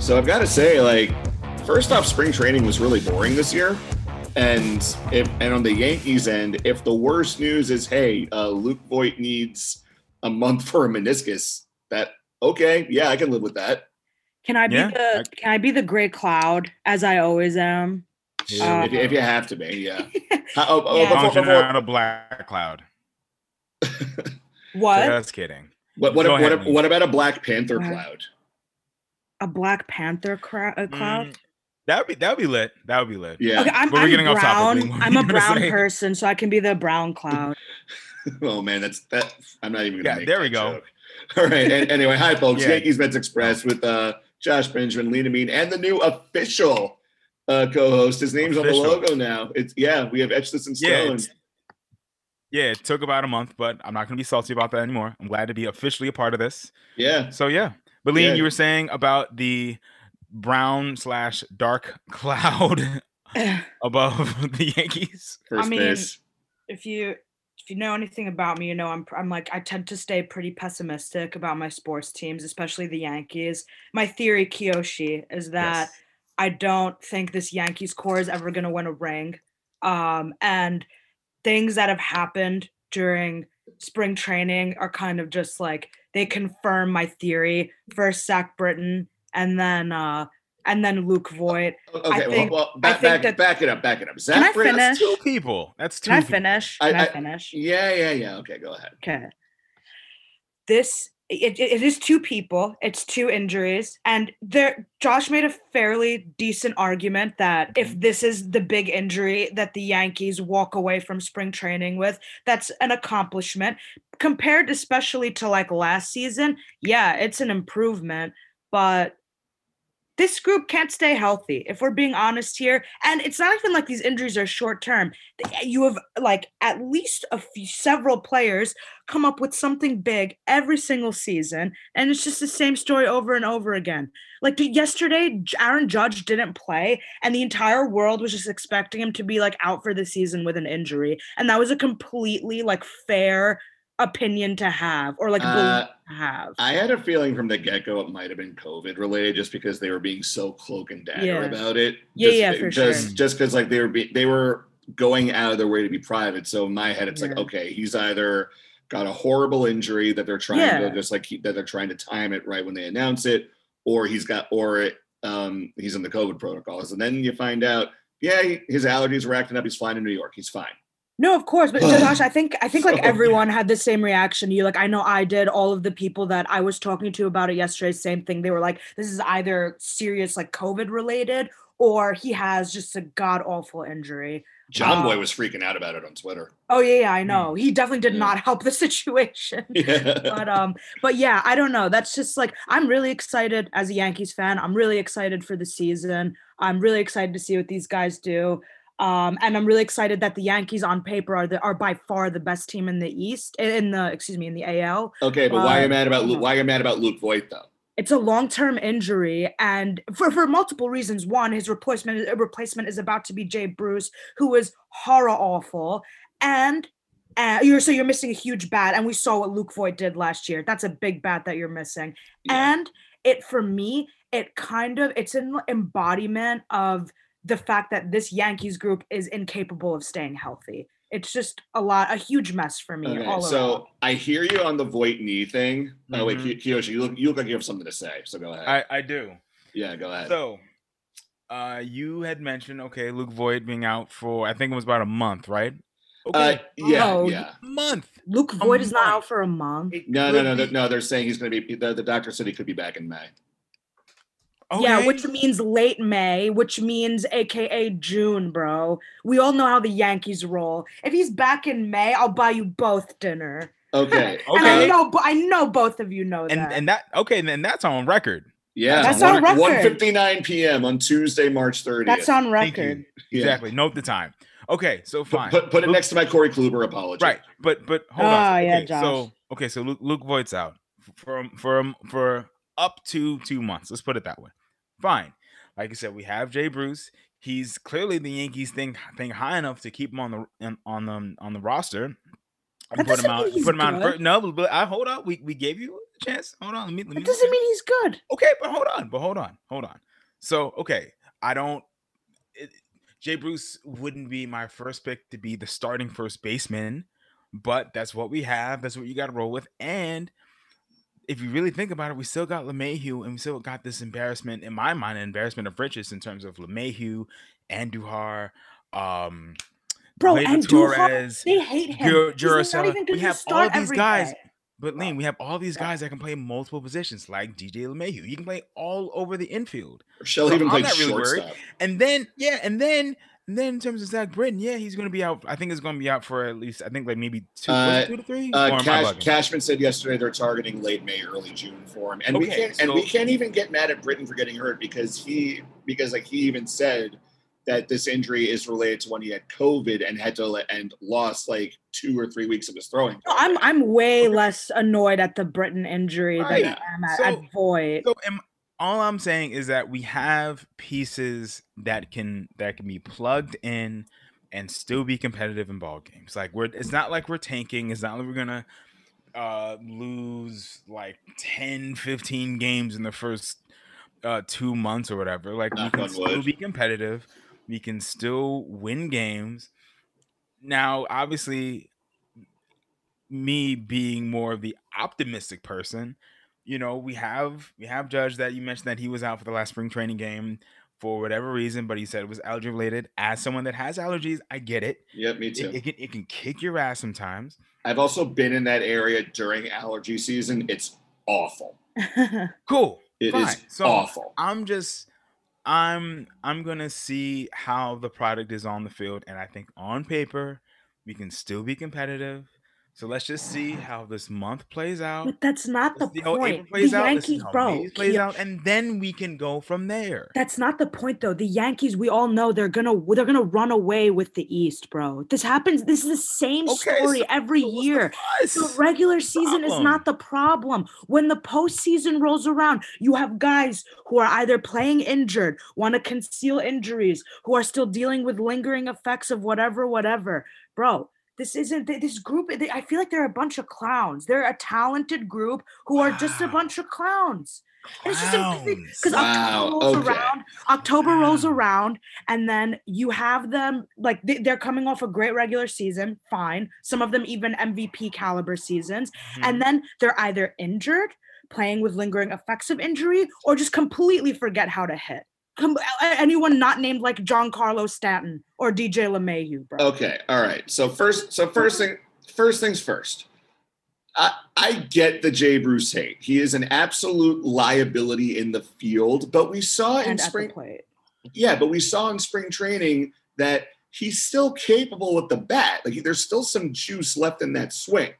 So I've got to say, like, first off, spring training was really boring this year. And if and on the Yankees end, if the worst news is, hey, uh, Luke Voit needs a month for a meniscus, that okay, yeah, I can live with that. Can I be Yeah, the I- Can I be the gray cloud as I always am? Yeah. if, you, if you have to be, yeah. Oh, oh, Yeah. before- before- out a black cloud. What? Just kidding. what, what, what, ahead, Lee. what about a Black Panther cloud? A Black Panther cra- cloud? Mm, That'd be that'd be lit. That would be lit. Yeah. Okay, I'm, But we're I'm getting off topic, brown. What I'm a brown say? person, so I can be the brown clown. Oh man, that's that. I'm not even gonna Yeah, make there we go. joke. All right. And, anyway, hi folks. Yeah. Yankees Mets Express with uh, Josh Benjamin, Lena Mean, and the new official uh, co-host. His name's on the logo now. It's yeah, we have etched this in Yeah, stone. it's- Yeah, it took about a month, but I'm not gonna be salty about that anymore. I'm glad to be officially a part of this. yeah. So yeah. But Lean, Yeah. you were saying about the brown slash dark cloud above the Yankees. First mean, base. if you if you know anything about me, you know I'm I'm like I tend to stay pretty pessimistic about my sports teams, especially the Yankees. My theory, Kiyoshi, is that Yes. I don't think this Yankees core is ever going to win a ring. Um, and things that have happened during spring training are kind of just like they confirm my theory. First Zach Britton, and then uh, and then Luke Voit. O- Okay, think- well, well I back, think back, that- back it up, back it up. Can Zach I Britton- finish? Two people. That's two. Can I people. finish? I- Can I, I- finish? Yeah, yeah, yeah. Okay, go ahead. Okay. This it, it it is two people. It's two injuries, and there. Josh made a fairly decent argument that if this is the big injury that the Yankees walk away from spring training with, that's an accomplishment compared, especially to like last season. Yeah, it's an improvement, but this group can't stay healthy if we're being honest here and it's not even like these injuries are short term eh, you have like at least a few several players come up with something big every single season and it's just the same story over and over again. Like yesterday aaron judge didn't play and the entire world was just expecting him to be like out for the season with an injury and that was a completely like fair opinion to have or like Uh, belief to have I had a feeling from the get go it might have been COVID related, just because they were being so cloak and dagger Yeah. about it. Yeah, just, yeah, for just, sure. Just because like they were be, they were going out of their way to be private. So in my head, it's like okay, he's either got a horrible injury that they're trying Yeah. to just like keep that they're trying to time it right when they announce it, or he's got or it, um he's in the COVID protocols, and then you find out. Yeah, his allergies were acting up. He's flying to New York. He's fine. No, of course, but Josh, I think I think like So- everyone had the same reaction to you. Like I know I did. All of the people that I was talking to about it yesterday, same thing. They were like, "This is either serious, like COVID related, or he has just a god awful injury." John Boy Uh, was freaking out about it on Twitter. Oh yeah, yeah, I know. He definitely did Yeah. not help the situation. Yeah. but um, but yeah, I don't know. That's just like I'm really excited as a Yankees fan. I'm really excited for the season. I'm really excited to see what these guys do. Um, and I'm really excited that the Yankees on paper are the, are by far the best team in the East in the excuse me in the AL. Okay, but why are you Uh, mad about Luke? uh-huh. Why are you mad about Luke Voit though? It's a long-term injury, and for, for multiple reasons. One, his replacement replacement is about to be Jay Bruce, who is horror awful, and uh, you're so you're missing a huge bat, and we saw what Luke Voit did last year. That's a big bat that you're missing, Yeah. and it for me, it kind of it's an embodiment of the fact that this Yankees group is incapable of staying healthy. It's just a lot, a huge mess for me. Okay, all so around. I hear you on the Voit knee thing. Oh wait, Mhm. Kiyoshi, you look you look like you have something to say. So go ahead. I, I do. yeah, go ahead. So, uh, you had mentioned okay, Luke Voit being out for I think it was about a month, right? uh, Okay, yeah, Oh, yeah. month. Luke Voit is not out for a month. It No, no, no, no, be- no. They're saying he's going to be. The, the doctor said he could be back in May. Yeah, which means late May, which means AKA June, bro. We all know how the Yankees roll. If he's back in May, I'll buy you both dinner. Okay. And I know, I know both of you know and that. and that okay, then that's on record. Yeah, That's on record. One fifty nine p.m. on Tuesday, March thirtieth. That's on record. Yeah. Exactly. Note the time. Okay, so fine. put, put it Luke- next to my Corey Kluber apology. Right, but but hold Ah, on. yeah, Okay, Josh. so okay, so Luke Luke Voit's out for for for up to two months. Let's put it that way. Fine. Like I said, we have Jay Bruce. He's clearly the Yankees thing thing high enough to keep him on the on the on the roster. And put him out. Put him out. good. fir- No, but I hold on. We we gave you a chance. Hold on. Let me let me. That doesn't mean he's good. Okay, but hold on, but hold on, hold on. So, okay, I don't. It, Jay Bruce wouldn't be my first pick to be the starting first baseman, but that's what we have. That's what you got to roll with. And if you really think about it, we still got LeMahieu, and we still got this embarrassment in my mind, an embarrassment of riches in terms of LeMahieu, Andujar, um, Bro, Gleyber and Torres, Duhar, they hate him. Dur- not Duracell. even We gonna have all these every guys. day. But Lean, we have all these guys that can play multiple positions, like DJ LeMahieu. You can play all over the infield. Shell So even I'm played not really worried. shortstop. And then, yeah, and then, and then in terms of Zach Britton, yeah, he's going to be out. I think it's going to be out for at least, I think like maybe two, Uh, two to three. Uh, Or am I Cash. Cashman said yesterday they're targeting late May, early June for him, and we can't and we can't even get mad at Britton for getting hurt because he because like he even said that this injury is related to when he had COVID and had to and lost like two or three weeks of his throwing. No, I'm I'm way Okay. less annoyed at the Britton injury Right. than I am at, So- at Voit. So am, all I'm saying is that we have pieces that can that can be plugged in and still be competitive in ball games. Like we're it's not like we're tanking. It's not like we're gonna uh lose like 10, 15 games in the first uh two months or whatever. Like we can still be competitive. We can still win games. Now, obviously, me being more of the optimistic person, you know, we have we have Judge that you mentioned that he was out for the last spring training game for whatever reason, but he said it was allergy related. As someone that has allergies, I get it. Yep, me too. it can it can kick your ass sometimes. I've also been in that area during allergy season. It's awful. Cool. It is Fine. So awful. I'm just I'm I'm gonna see how the product is on the field, and I think on paper we can still be competitive. So let's just see how this month plays out. but that's not the Let's April point. The out. Yankees, bro. Plays Keo- out, and then we can go from there. That's not the point though. The Yankees, we all know they're gonna they're gonna run away with the East, bro. This happens. This is the same Okay, story so- every what's the year. The regular season is not the problem. When the postseason rolls around, you have guys who are either playing injured, want to conceal injuries, who are still dealing with lingering effects of whatever, whatever. Bro, this isn't this group. they- I feel like they're a bunch of clowns. They're a talented group who are just a bunch of clowns. And it's just because Wow, October rolls okay. around. October rolls around, and then you have them like they- they're coming off a great regular season. Fine, some of them even MVP caliber seasons, Mhm. and then they're either injured, playing with lingering effects of injury, or just completely forget how to hit. Com- anyone not named like Giancarlo Stanton or DJ LeMahieu, bro. Okay, all right. So first, so first thing, first things first. I I get the Jay Bruce hate. He is an absolute liability in the field, but we saw in and at spring, yeah, but we saw in spring training that he's still capable with the bat. Like there's still some juice left in that swing.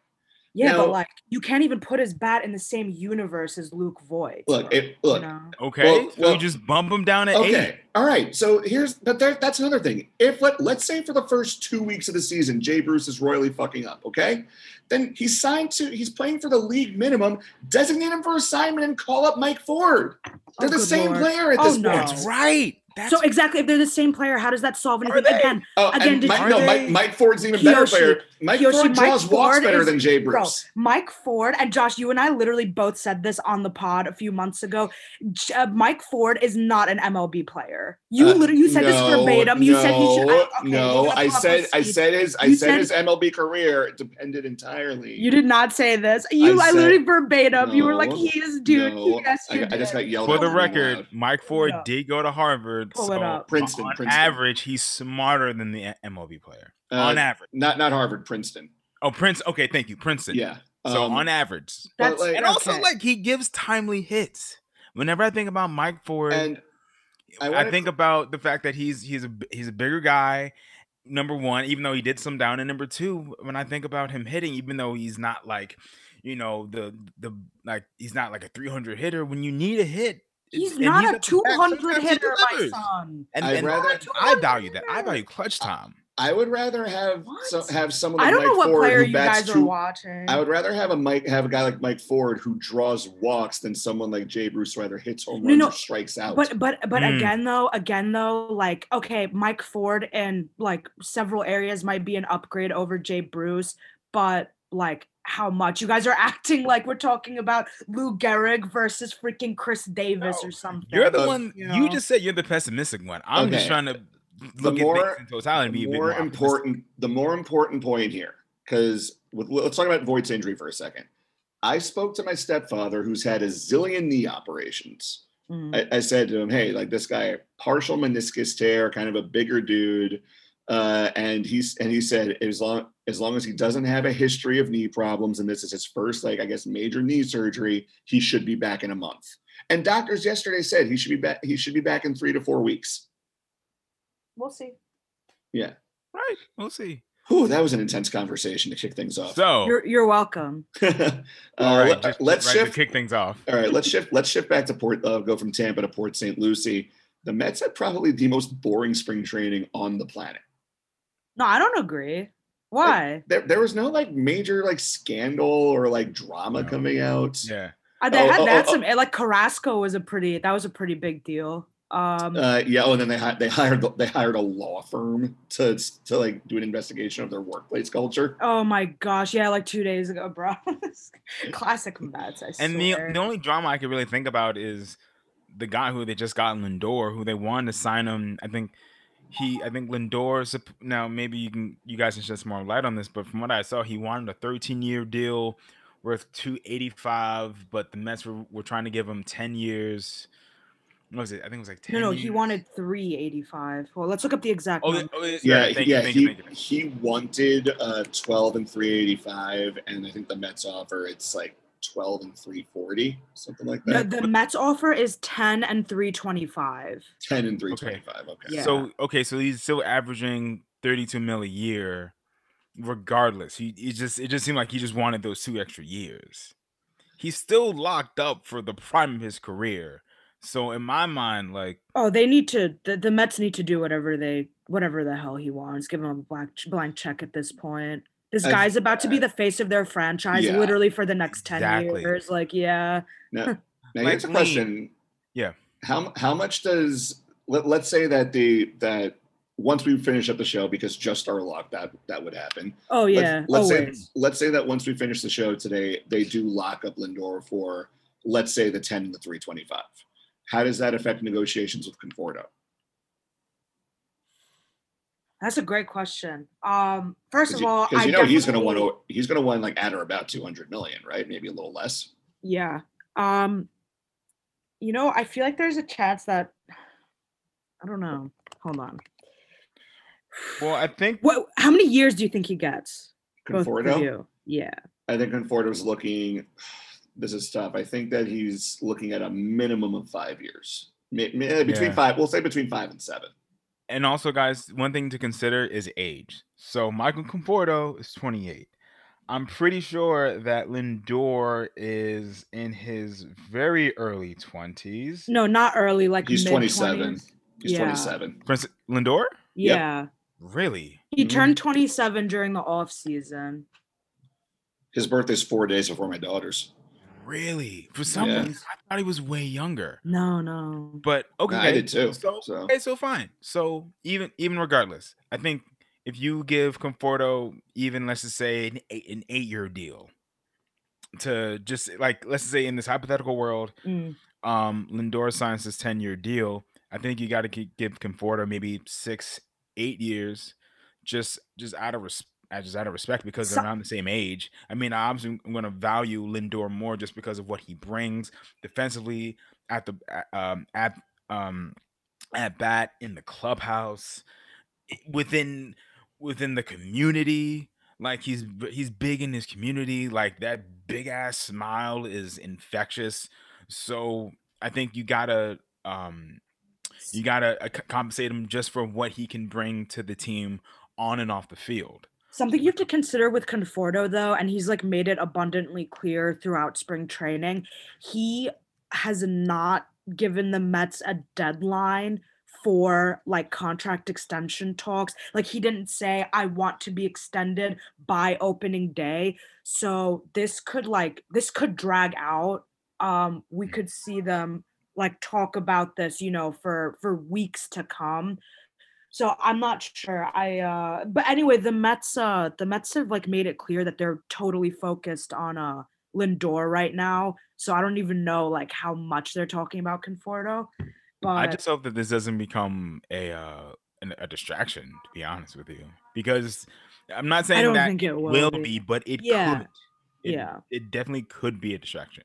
Yeah, Now- but like you can't even put his bat in the same universe as Luke Voit. Look, bro, it, look, you know? okay, well- so well- you just bump him down at eight. Okay. All right. So here's, but there, that's another thing. If let let's say for the first two weeks of the season, Jay Bruce is royally fucking up. Okay, then he's signed to, he's playing for the league minimum. Designate him for assignment and call up Mike Ford. They're Oh, the same Lord. player at Oh, this no. point. That's right. That's So exactly, if they're the same player, how does that solve Are anything? Again, Oh, Again, and did Mike, you- no, Mike, Mike Ford's an even better Kiyoshi- player. Mike Kiyoshi, Ford Mike walks Ford better is- than Jay bro, Bruce. Mike Ford and Josh, you and I literally both said this on the pod a few months ago. J- uh, Mike Ford is not an MLB player. You Uh, literally you said this verbatim. You said he should. no, I, okay, no, I said, I said his, I said, said- his MLB career depended entirely. You did not say this. You, I, said- literally verbatim. you were like, No, he is dude. no, yes, I, you I just got yelled For at the record, loud. Mike Ford up. did go to Harvard. Pull it up. Princeton, On Princeton. average, he's smarter than the MLB player. Uh, on average. not not Harvard, Princeton. Oh, Prince. Okay, thank you, Princeton. Yeah. So Um, on average, That's like- and also okay. like he gives timely hits. Whenever I think about Mike Ford, and I I, wanted- think about the fact that he's he's a he's a bigger guy. Number one, even though he did some down, and number two, when I think about him hitting, even though he's not like, you know, the the like he's not like a 300 hitter. When you need a hit, He's it's- and not a at the bat, 200 hitter, my son. And, I'd and rather- I value that. I value clutch time. I would rather have so, have someone. I like don't know Mike what Ford player you bats guys are two- watching. I would rather have a Mike have a guy like Mike Ford who draws walks than someone like Jay Bruce who either hits home No, runs no, or strikes out. But but but Mm. again though, again though, like okay, Mike Ford in like several areas might be an upgrade over Jay Bruce, but like how much you guys are acting like we're talking about Lou Gehrig versus freaking Chris Davis No, or something. You're the one. you You just said you're the pessimistic one. I'm just trying to The more- at things in totality and be a the bit more more optimistic. important the more important point here because let's talk about Voit's injury for a second. I spoke to my stepfather who's had a zillion knee operations. Mm. I, I said to him, "Hey, like this guy, partial meniscus tear, kind of a bigger dude." Uh, and he's and he said as long as long as he doesn't have a history of knee problems and this is his first like I guess major knee surgery, he should be back in a month. And doctors yesterday said he should be back. He should be back in three to four weeks. We'll see. Yeah. Right. We'll see. Whew, that was an intense conversation to kick things off. So, You're you're welcome. uh, all right, let- just let's right shift. to kick things off. All right, let's shift. Let's shift back to Port. Uh, go from Tampa to Port St. Lucie. The Mets had probably the most boring spring training on the planet. No, I don't agree. Why? There, there was no like major like scandal or like drama No. coming out. Yeah. Uh, they Oh, had oh, they had oh, some like Carrasco was a pretty that was a pretty big deal. Um Uh, yeah. Oh, and then they hi- they hired they hired a law firm to to like do an investigation of their workplace culture. oh my gosh, yeah, like two days ago, bro. Classic Mets, I And the, swear. the only drama I could really think about is the guy who they just got Lindor, who they wanted to sign him. I think he, I think Lindor. sup- Now maybe you can, you guys can shed some more light on this, but from what I saw, he wanted a 13 year deal worth 285, but the Mets were, were trying to give him 10 years. What was it? I think it was like 10. no, no, he wanted three eighty five. Well, let's look up the exact Oh, oh, it's- Yeah, right, thank you, yeah. you, he you, he wanted uh 12 and 385, and I think the Mets offer it's like 12 and 340, something like No, that. the Mets offer is ten and three twenty five. 10 and 325. Okay. Yeah. So okay, so he's still averaging 32 mil a year, regardless. He, he just it just seemed like he just wanted those two extra years. He's still locked up for the prime of his career. So in my mind, like Oh, they need to. The, the Mets need to do whatever they, whatever the hell he wants. Give him a blank blank check at this point. This I- guy's about to be the face of their franchise, Yeah. literally for the next ten Exactly. years. Like, yeah, Now, now Like here's a Lee. question. Yeah. How how much does let, let's say that the that once we finish up the show because just our luck that that would happen. oh Let's- yeah, Let's, always. say let's say that once we finish the show today, they do lock up Lindor for let's say the 10 and the 325. How does that affect negotiations with Conforto? That's a great question. Um, first of Because you, all, 'cause I you know he's gonna definitely- want to he's gonna want like at or about 200 million, right? Maybe a little less. Yeah. Um, you know, I feel like there's a chance that I don't know. Hold on. well, I think What? How many years do you think he gets? Both of Conforto? you. Yeah. I think Conforto's looking. This is tough. I think that he's looking at a minimum of five years, Mi- mi- uh, between Yeah. five. We'll say between five and seven. and also guys, one thing to consider is age. So Michael Conforto is 28. I'm pretty sure that Lindor is in his very early 20s. No, not early. Like He's mid 27. He's Yeah. 27. Prince instance, Lindor? Yep. Yeah. Really? He Mhm. turned 27 during the off season. His birthday's four days before my daughter's. Really? For some Yeah. reason, I thought he was way younger. No, no. But okay, I did too, So, so. okay, so fine. So even even regardless, I think if you give Conforto even let's just say an eight, an eight year deal to just like let's say in this hypothetical world, Mm. um, Lindor signs this ten year deal. I think you got to give Conforto maybe six, eight years, just just out of res- uh, just out of respect because they're around the same age. I mean, I'm I'm going to value Lindor more just because of what he brings defensively at the at, um at um at bat in the clubhouse within within the community. Like he's he's big in his community. Like that big ass smile is infectious. So i think you gotta um you gotta uh, compensate him just for what he can bring to the team on and off the field Something you have to consider with Conforto, though, and he's like made it abundantly clear throughout spring training, he has not given the Mets a deadline for like contract extension talks. Like he didn't say I want to be extended by opening day. So this could like this could drag out. Um we could see them like talk about this, you know, for for weeks to come. So I'm not sure. I uh but anyway, the Mets uh the Mets have like made it clear that they're totally focused on uh Lindor right now. So I don't even know like how much they're talking about Conforto. But I just hope that this doesn't become a uh, an, a distraction. To be honest with you, because I'm not saying don't that think it will will be. be, but it Yeah. could. It, Yeah. it definitely could be a distraction.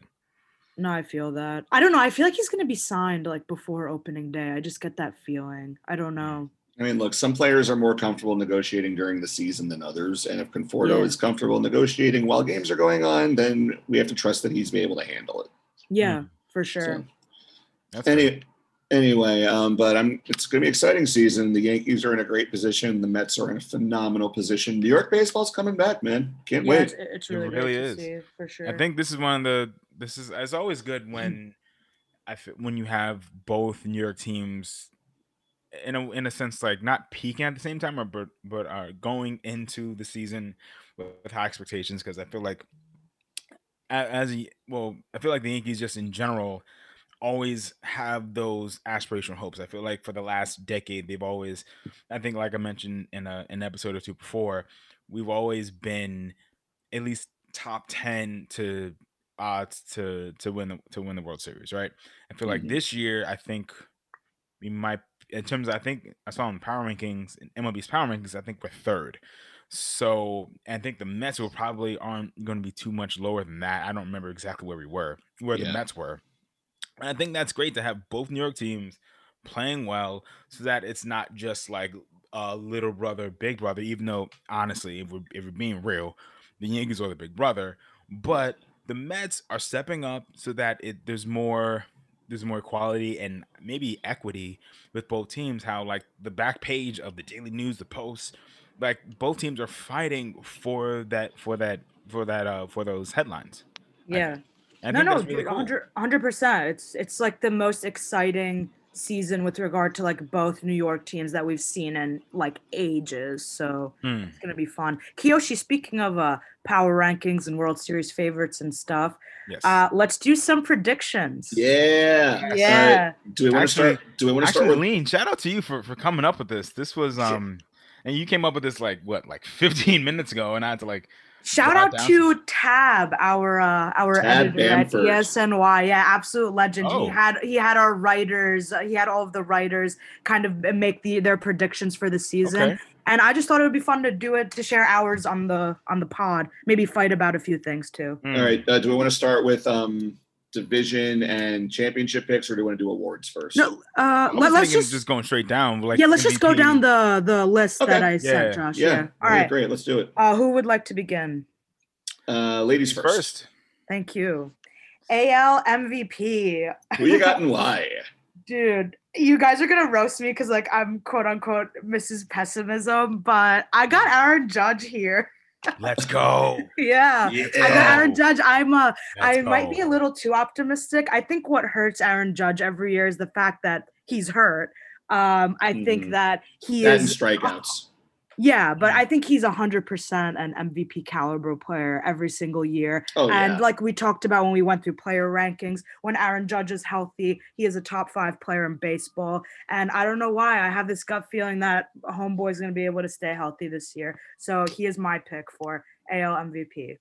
no, I feel that. I don't know. I feel like he's gonna be signed like before opening day. I just get that feeling. I don't know. I mean, look, some players are more comfortable negotiating during the season than others. And if Conforto Yeah. is comfortable negotiating while games are going on, then we have to trust that he's be able to handle it. Yeah, for sure. So, That's fair. any, anyway, um, but I'm it's gonna be an exciting season. The Yankees are in a great position. The Mets are in a phenomenal position. New York baseball's coming back, man. Can't yeah, wait. it's, it's It really, really great is. to see for sure. I think this is one of the. This is. It's always good when, I feel, when you have both New York teams, in a in a sense, like not peaking at the same time, or but but are going into the season with, with high expectations. Because I feel like, as a, well, I feel like the Yankees just in general always have those aspirational hopes. I feel like for the last decade, they've always, I think, like I mentioned in a, an episode or two before, we've always been at least top ten to odds to to win the to win the World Series, right? I feel like Mhm. this year, I think we might, in terms, of, I think I saw in power rankings, in MLB's power rankings, I think we're third. So I think the Mets will probably aren't going to be too much lower than that. I don't remember exactly where we were, where the Mets were. And I think that's great to have both New York teams playing well, so that it's not just like a little brother, big brother. Even though honestly, if we're if we're being real, the Yankees are the big brother, but the Mets are stepping up so that it there's more there's more equality and maybe equity with both teams. How like the back page of the Daily News, the Post, like both teams are fighting for that for that for that uh for those headlines. Yeah. think. I no, no, really cool. 100 percent. It's it's like the most exciting season with regard to like both New York teams that we've seen in like ages. So Hmm. it's gonna be fun. Kiyoshi, speaking of uh power rankings and World Series favorites and stuff, Yes. uh let's do some predictions. Yeah. All right. Yeah. Do we want to Actually- start? Do we want to start Actually, with? Lean, shout out to you for for coming up with this. This was um, and you came up with this like what, like 15 minutes ago, and I had to like, Shout out down to Tab, our uh, our Tab editor at Bamford. ESNY. Yeah, absolute legend. Oh. He had he had our writers. Uh, he had all of the writers kind of make the their predictions for the season. okay, And I just thought it would be fun to do it to share ours on the on the pod. Maybe fight about a few things too. hmm. All right. Uh, do we want to start with um division and championship picks, or do we want to do awards first? No, uh, I let, us just, just going straight down. Like yeah, let's just go down the the list that I Yeah. sent, Josh. Yeah. Yeah. All okay, right. Great. Let's do it. Uh, who would like to begin? Uh, ladies first. first. Thank you. AL MVP. Who you got and why? Dude, you guys are gonna roast me because like I'm quote unquote Mrs. Pessimism, but I got Aaron Judge here. Let's go. yeah. Yeah. Aaron Judge. I'm uh I Let's might be a little too optimistic. I think what hurts Aaron Judge every year is the fact that he's hurt. Um, I think Mhm. that he That and is strikeouts. Yeah, but. I think he's a hundred percent an MVP caliber player every single year. Oh and yeah. like we talked about when we went through player rankings, when Aaron Judge is healthy, he is a top five player in baseball. And I don't know why I have this gut feeling that Homeboy is going to be able to stay healthy this year. So he is my pick for AL MVP.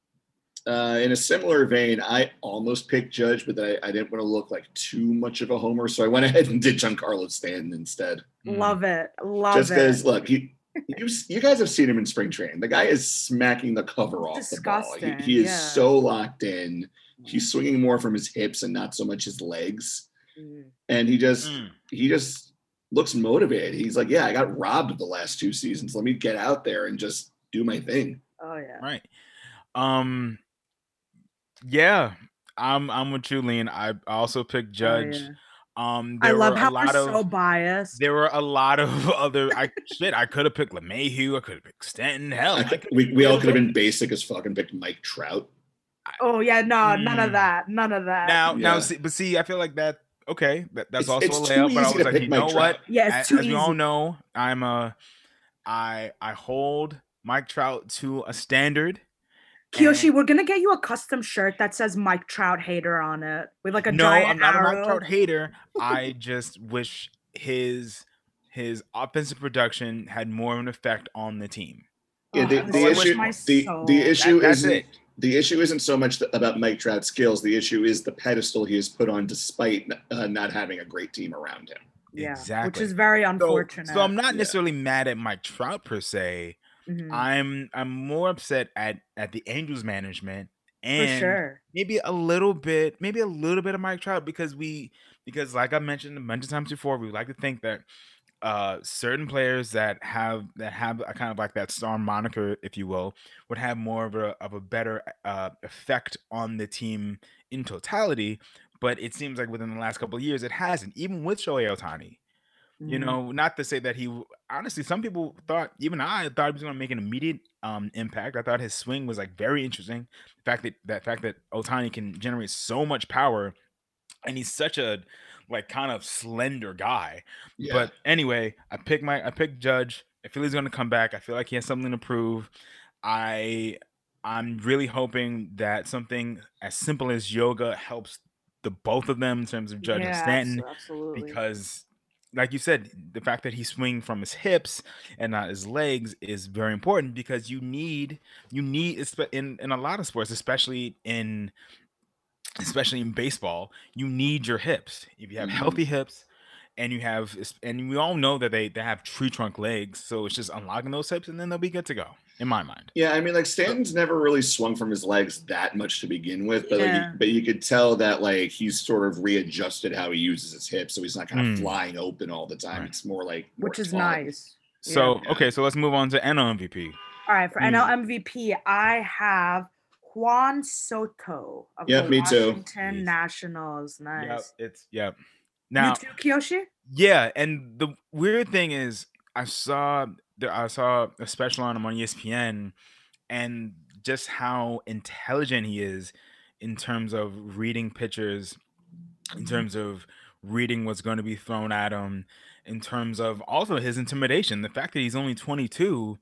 Uh, in a similar vein, I almost picked Judge, but I, I didn't want to look like too much of a homer, so I went ahead and did Giancarlo Stanton instead. Love it. Love Just it. Just because, look, he, you you guys have seen him in spring training. The guy is smacking the cover off the ball. He, Disgusting, he is yeah. so locked in. He's swinging more from his hips and not so much his legs. Mm. And he just Mm. he just looks motivated. He's like, yeah, I got robbed the last two seasons. Let me get out there and just do my thing. Oh yeah. Right. Um. Yeah, I'm I'm with you, Lean. I I also picked Oh, Judge. yeah. Um, I love were how a lot we're of so biased. there were a lot of other. I shit. I could have picked LeMahieu. I could have picked Stanton. Hell, I I could- we, we all could have been basic as fucking picked Mike Trout. Oh yeah, no, none Mm. of that. None of that. Now, now, see, but see, I feel like that okay, that, that's It's- also it's a too layup. But I was like, you Mike know Trout. what? Yeah, A- it's too as easy. we all know, I'm a, I I hold Mike Trout to a standard. Kiyoshi, and- we're gonna get you a custom shirt that says Mike Trout hater on it with like a no, giant I'm not arrow. a Mike Trout hater. I just wish his his offensive production had more of an effect on the team. Yeah, Oh, the, I the wish issue the, the issue that's isn't it. the issue isn't so much th- about Mike Trout's skills. The issue is the pedestal he has put on despite uh, not having a great team around him. yeah, exactly. which is very unfortunate. so I'm not Yeah. necessarily mad at Mike Trout per se. Mhm, I'm I'm more upset at at the Angels management for and sure. maybe a little bit, maybe a little bit of Mike Trout because we because like I mentioned a bunch of times before, we like to think that uh certain players that have that have a kind of like that star moniker, if you will, would have more of a of a better uh effect on the team in totality. But it seems like within the last couple of years, it hasn't. Even with Shohei Otani, you Mhm. know, not to say that he honestly, some people thought, even I thought he was going to make an immediate um impact. I thought his swing was like very interesting. The fact that that fact that Otani can generate so much power, and he's such a like kind of slender guy. Yeah. But anyway, I pick my I pick Judge. I feel he's going to come back. I feel like he has something to prove. I I'm really hoping that something as simple as yoga helps the both of them in terms of Judge and Stanton absolutely. because like you said the fact that he's swinging from his hips and not his legs is very important because you need you need in in a lot of sports especially in especially in baseball you need your hips if you have Mhm. healthy hips and you have and we all know that they they have tree trunk legs so it's just unlocking those hips and then they'll be good to go in my mind Yeah, I mean, like Stanton's never really swung from his legs that much to begin with, but Yeah. you- but you could tell that like he's sort of readjusted how he uses his hips, so he's not kind of Mm. flying open all the time. Right. It's more like more which is taut. nice. so Yeah. okay so let's move on to NL MVP All right, for Mm. NL MVP, I have Juan Soto of Yep, the me too. Washington Yes. Nationals. yep Nice. it's yep now you too, Kiyoshi? Yeah, and the weird thing is, I saw the, I saw a special on him on ESPN, and just how intelligent he is in terms of reading pictures, in mm-hmm. terms of reading what's going to be thrown at him, in terms of also his intimidation. The fact that he's only 22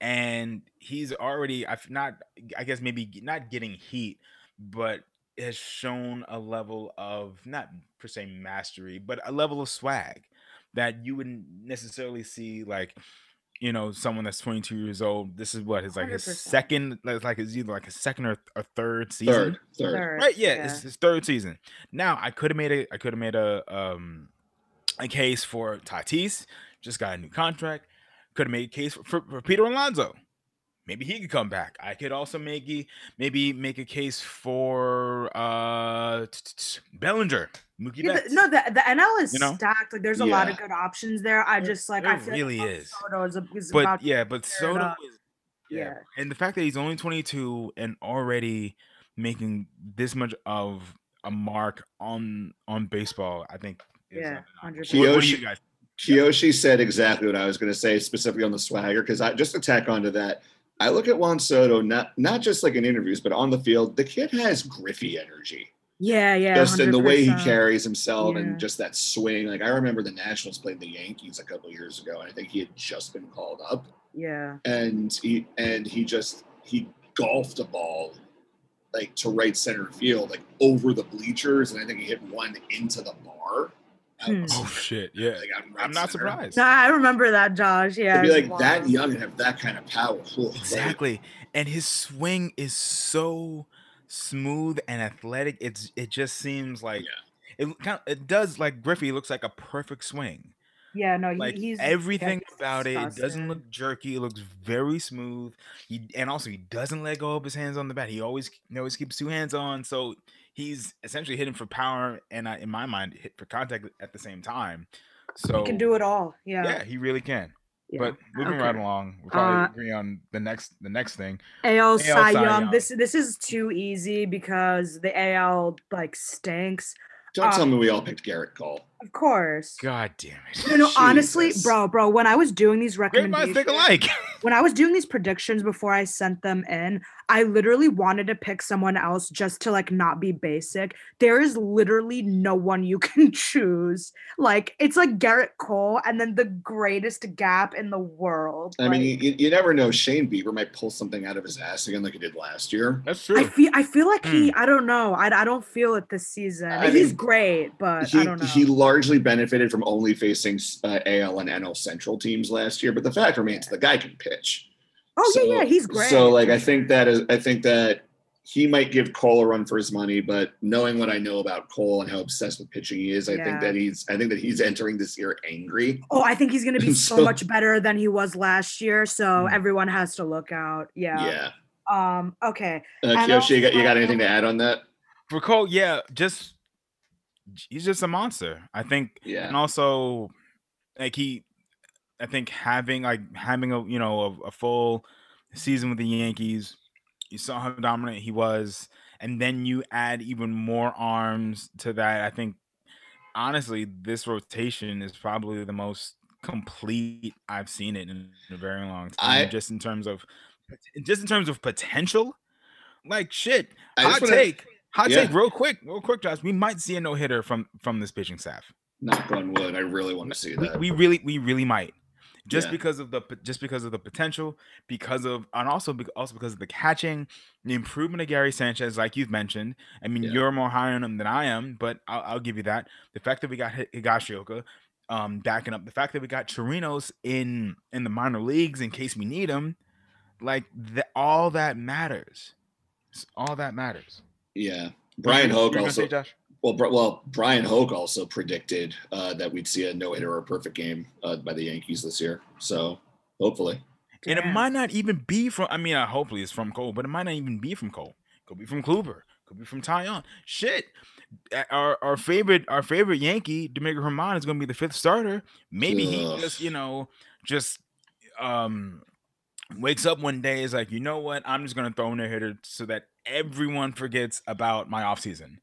and he's already, I've not, I guess maybe not getting heat, but has shown a level of not per se mastery, but a level of swag that you wouldn't necessarily see like you know someone that's 22 years old this is what his like his 100%. second like like his either like a second or, or third season Third, third. Third, right yeah, it's his third season now i could have made a i could have made a um a case for tatis just got a new contract could have made a case for, for, for peter alonso maybe he could come back i could also make a, maybe make a case for uh bellinger mookie Yeah, Betts. the, no, the, the NL is You know? stacked. Like, there's a lot of good options there. I just like I feel really like is. Soto is, a, is but about yeah, but Soto is yeah. Yeah. and the fact that he's only 22 and already making this much of a mark on on baseball, I think. Is Yeah, 100%. What, what do you Kiyoshi- guys? Kiyoshi said exactly what I was going to say, specifically on the swagger. Because I just to tack onto that, I look at Juan Soto not not just like in interviews, but on the field. The kid has Griffey energy, Yeah, yeah. just in the way he carries himself Yeah. and just that swing. Like I remember the Nationals played the Yankees a couple years ago, and I think he had just been called up, Yeah. and he and he just he golfed a ball like to right center field, like over the bleachers, and I think he hit one into the bar. I Hmm. Oh shit! Yeah, like, on right I'm not surprised. No, I remember that, Josh. Yeah. to be it's like that young and have that kind of power. Whew, like, Exactly, and his swing is so smooth and athletic. It's it just seems like it kind it does like Griffey looks like a perfect swing. Yeah, no, like he's everything he's about it, it doesn't look jerky. It looks very smooth. He and also he doesn't let go of his hands on the bat. He always he always keeps two hands on. So he's essentially hitting for power and uh, in my mind hit for contact at the same time. So He can do it all. Yeah. Yeah, he really can. yeah. But moving right along, we'll probably Uh, agree on the next the next thing. AL Cy Cy Young. Young. This this is too easy because the AL like stinks. Don't Uh, tell me we all picked Gerrit Cole. Of course. God damn it. You know, honestly, bro, bro, when I was doing these recommendations, think alike. when I was doing these predictions before I sent them in, I literally wanted to pick someone else just to like not be basic. There is literally no one you can choose. Like it's like Gerrit Cole and then the greatest gap in the world. I mean, you, you never know. Shane Bieber might pull something out of his ass again, like he did last year. That's true. I true. feel I feel like he hmm. I don't know. I, I don't feel it this season. I He's mean, great, but He I don't know. he largely benefited from only facing uh, AL and NL Central teams last year, but the fact remains the guy can pitch. oh So- yeah, yeah, he's great. So like I think sure. that is I think that he might give Cole a run for his money, but knowing what I know about Cole and how obsessed with pitching he is, I Yeah. think that he's I think that he's entering this year angry. Oh, I think he's gonna be so, So- much better than he was last year. So Hmm. everyone has to look out. Yeah. Yeah. Um. Okay. Uh, And Kiyoshi, you got, you got anything to add on that? For Cole, yeah, just he's just a monster. I think Yeah. and also like he i think having like having a you know a, a full season with the yankees you saw how dominant he was and then you add even more arms to that i think honestly this rotation is probably the most complete i've seen it in a very long time I- just in terms of just in terms of potential like shit I hot take hot Yeah. take real quick real quick josh we might see a no-hitter from from this pitching staff Knock on wood. I really want to see that. we really we really might just Yeah. because of the just because of the potential because of and also also because of the catching the improvement of Gary Sanchez like you've mentioned I mean Yeah. you're more high on him than I am but I'll, I'll give you that the fact that we got Hi- Higashioka um backing up the fact that we got Chirinos in in the minor leagues in case we need him like that all that matters all that matters yeah. Bryan Hoch you were gonna also say, Josh? well, well, Bryan Hoch also predicted uh, that we'd see a no hitter or a perfect game uh, by the Yankees this year. So hopefully, And it might not even be from. I mean, uh, hopefully it's from Cole, but it might not even be from Cole. Could be from Kluber. Could be from Taillon. Shit. Our our favorite our favorite Yankee, Domingo Germán, is going to be the fifth starter. Maybe he just you know just um wakes up one day is like, you know what? I'm just going to throw in a hitter so that everyone forgets about my off season.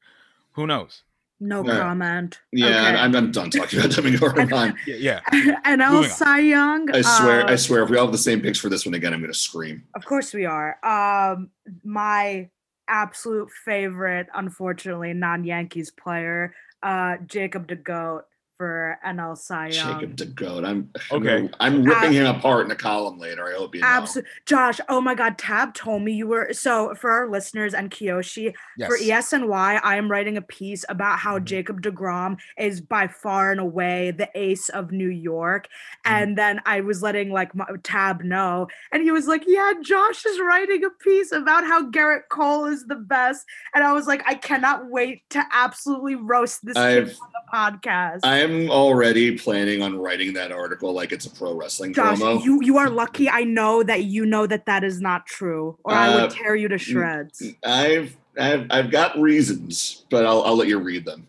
Who knows? No Yeah. comment. yeah, Okay. I'm, I'm done talking about Domingo Germán. Yeah, yeah. and Moving El on. Cy Young. I swear, I uh, swear, if we all have the same picks for this one again, I'm gonna scream. Of course we are. Um, my absolute favorite, unfortunately, non-Yankees player, uh, Jacob DeGoat for NL Cy Young. Jacob DeGoat. I'm Okay. I'm ripping him apart in a column later. I hope you know. Absolutely, Josh. Oh my God, Tab told me you were so. For our listeners and Kiyoshi, Yes. for ESNY, I am writing a piece about how Mm-hmm. Mhm. Jacob DeGrom is by far and away the ace of New York. Mm-hmm. And then I was letting like my, Tab know, and he was like, "Yeah, Josh is writing a piece about how Gerrit Cole is the best." And I was like, "I cannot wait to absolutely roast this kid on the podcast." I'm already planning on writing that article like it's a pro wrestling Josh, promo. you you are lucky. I know that you know that that is not true, or I Uh, would tear you to shreds. I've, I've I've got reasons, but I'll I'll let you read them.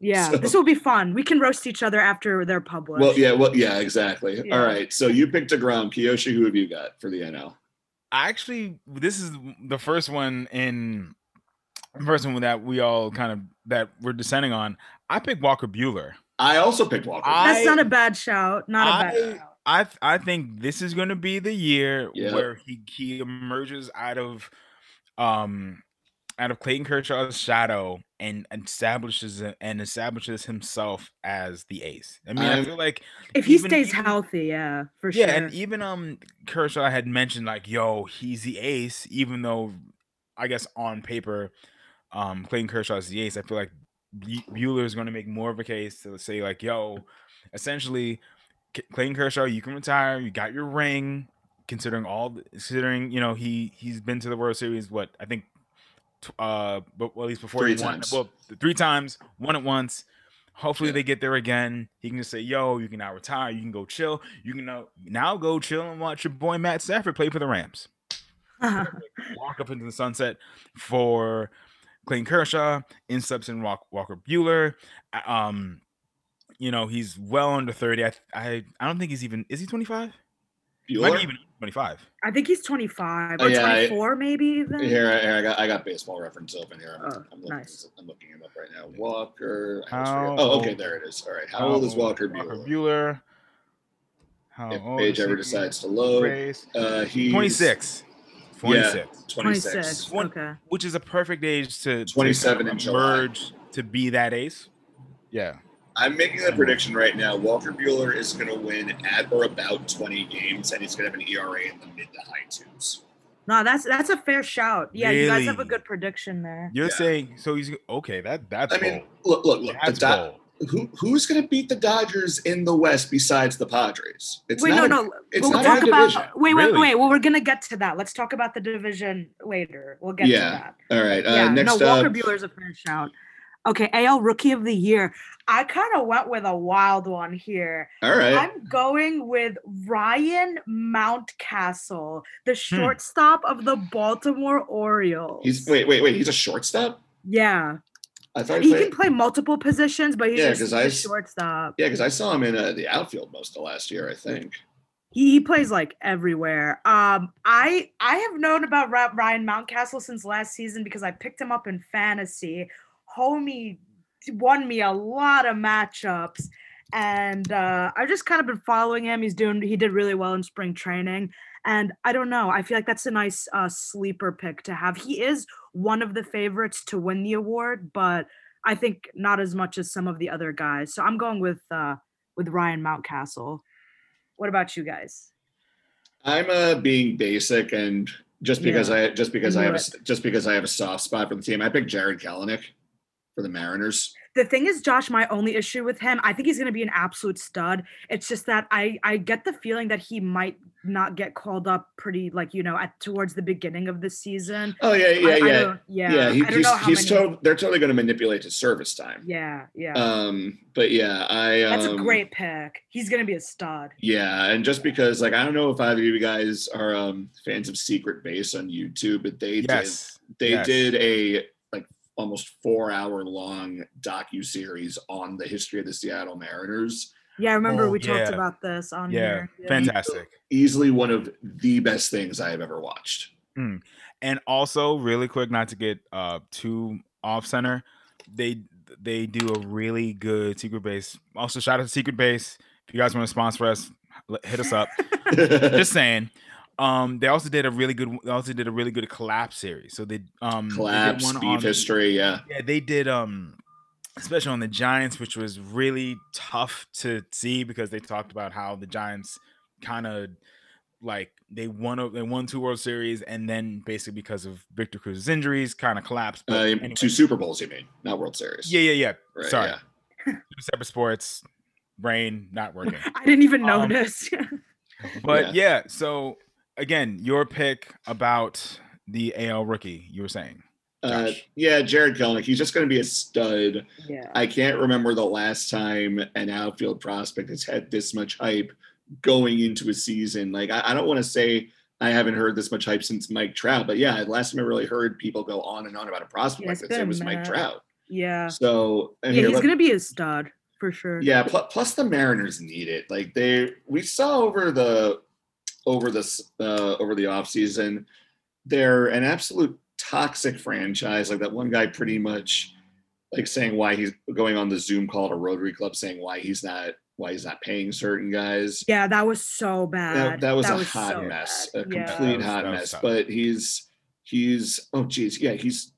Yeah, so- this will be fun. We can roast each other after they're published. Well, yeah, well, yeah, exactly. Yeah. All right. So you picked a Grom. Kiyoshi, who have you got for the NL? I actually this is the first one in first one that we all kind of that we're descending on. I picked Walker Buehler. I also picked Walker. I- That's not a bad shout. Not a I- bad shout. I I think this is going to be the year Yep. where he he emerges out of um out of Clayton Kershaw's shadow and establishes and establishes himself as the ace. I mean, i I'm- feel like If he stays even- healthy, yeah, for yeah, sure. Yeah, and even um Kershaw had mentioned like, yo, he's the ace, even though I guess on paper, um Clayton Kershaw's the ace. I feel like Bu- Buehler is going to make more of a case to say like, yo, essentially, Clayton Kershaw, you can retire. You got your ring. Considering all, the- considering you know he he's been to the World Series. What I think, uh, but well, at least before Three he won, times. well, th- three times, won it once. Hopefully Yeah. they get there again. He can just say, "Yo, you can now retire. You can go chill. You can now now go chill and watch your boy Matt Stafford play for the Rams." Walk up into the sunset for Clayton Kershaw, in steps in Walk, Walker Buehler. Uh, Um, you know he's well under thirty. I I I don't think he's even is he twenty five? He might be even 25. I think he's 25 Oh, or yeah, I- 24, maybe. Even. Here, here I got I got baseball reference open here. I'm, Oh, I'm looking, nice. I'm looking him up right now. Walker. How oh, okay, old- there it is. All right. How old is Walker Walker Buehler? Buehler. How If old Page ever decides to load, uh, he's 26. 26. 26. 26. One- Okay. Which is a perfect age to, to 27 kind in of emerge to be that ace. Yeah. I'm making a prediction right now. Walker Buehler is going to win at or about 20 games, and he's going to have an ERA in the mid to high twos. No, that's that's a fair shout. Yeah, you guys have a good prediction there. You're Yeah. saying so he's okay, that that's I mean, bold. look, look, look. The That's Do- bold. Who who's going to beat the Dodgers in the West besides the Padres? It's wait, not no, a- no. it's we'll not talk about, division. Wait, wait, really? wait. Well, we're gonna get to that. Let's talk about the division later. We'll get Yeah. to that. All right. Uh, yeah, next no, Walker up, Buehler's a fair shout. Okay, AL Rookie of the Year. I kind of went with a wild one here. all right. I'm going with Ryan Mountcastle, the shortstop of the Baltimore Orioles. Hmm. He's wait, wait, wait. He's a shortstop. yeah, I thought he he can play multiple positions, but he's Yeah, just 'cause a I s- shortstop. Yeah, because I saw him in uh, the outfield most of last year. I think. He, he plays like everywhere. Um, I I have known about Ryan Mountcastle since last season because I picked him up in fantasy. Homie won me a lot of matchups, and uh, I've just kind of been following him. He's doing he did really well in spring training, and I don't know. I feel like that's a nice uh, sleeper pick to have. He is one of the favorites to win the award, but I think not as much as some of the other guys. So I'm going with uh, with Ryan Mountcastle. What about you guys? I'm uh being basic and just because I just because I have a, just because I have a soft spot for the team, I picked Jarred Kelenic for the Mariners. The thing is, Josh, my only issue with him, I think he's going to be an absolute stud. It's just that I I get the feeling that he might not get called up pretty like you know at towards the beginning of the season. Oh yeah, yeah, I, I yeah, don't, yeah. yeah. He, I don't he's know how he's many. tot- they're totally going to manipulate his service time. yeah, yeah. Um, but yeah, I um, That's a great pick. He's going to be a stud. Yeah, and just because like I don't know if either of you guys are um fans of Secret Base on YouTube, but they Yes. did they yes. did a like almost four hour long docu series on the history of the Seattle Mariners. Yeah, I remember Oh, we talked yeah. about this on Yeah, here. Yeah. fantastic. Easily one of the best things I have ever watched. And also, really quick, not to get uh too off center, they they do a really good secret base. Also, shout out to Secret Base. If you guys want to sponsor us, hit us up. Just saying. Um, they also did a really good. They also did a really good collapse series. So they um they did Collapse, one beef on- history, yeah. Yeah, they did um especially on the Giants, which was really tough to see because they talked about how the Giants kind of like they won a, they won two World Series and then basically because of Victor Cruz's injuries kind of collapsed. Uh, anyway. Two Super Bowls, you mean, not World Series. yeah, yeah, yeah. Right, Sorry, yeah. Two separate sports, brain not working. I didn't even Um, notice. But yeah. so again, your pick about the AL rookie, you were saying. Uh, yeah, Jarred Kelenic, he's just going to be a stud. yeah. I can't remember the last time an outfield prospect has had this much hype going into a season. Like, I, I don't want to say I haven't heard this much hype since Mike Trout, but yeah, last time I really heard people go on and on about a prospect Yeah, like it's this, it a was Mike. Trout. Yeah. So, and Yeah, here, he's going to be a stud for sure. yeah. Plus, plus, the Mariners need it. Like they, we saw over the, over this, uh, over the off season, they're an absolute toxic franchise. Like that one guy, pretty much, like saying why he's going on the Zoom call to Rotary Club, saying why he's not, why he's not paying certain guys. Yeah, that was so bad. That, that was a was hot so mess, bad. a Yeah. complete That was- hot was mess. tough. But he's he's oh geez, yeah, he's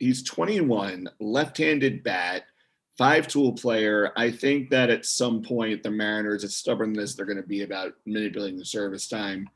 he's 21, left-handed bat, five-tool player. I think that at some point the Mariners, as stubborn as they're going to be about manipulating the service time,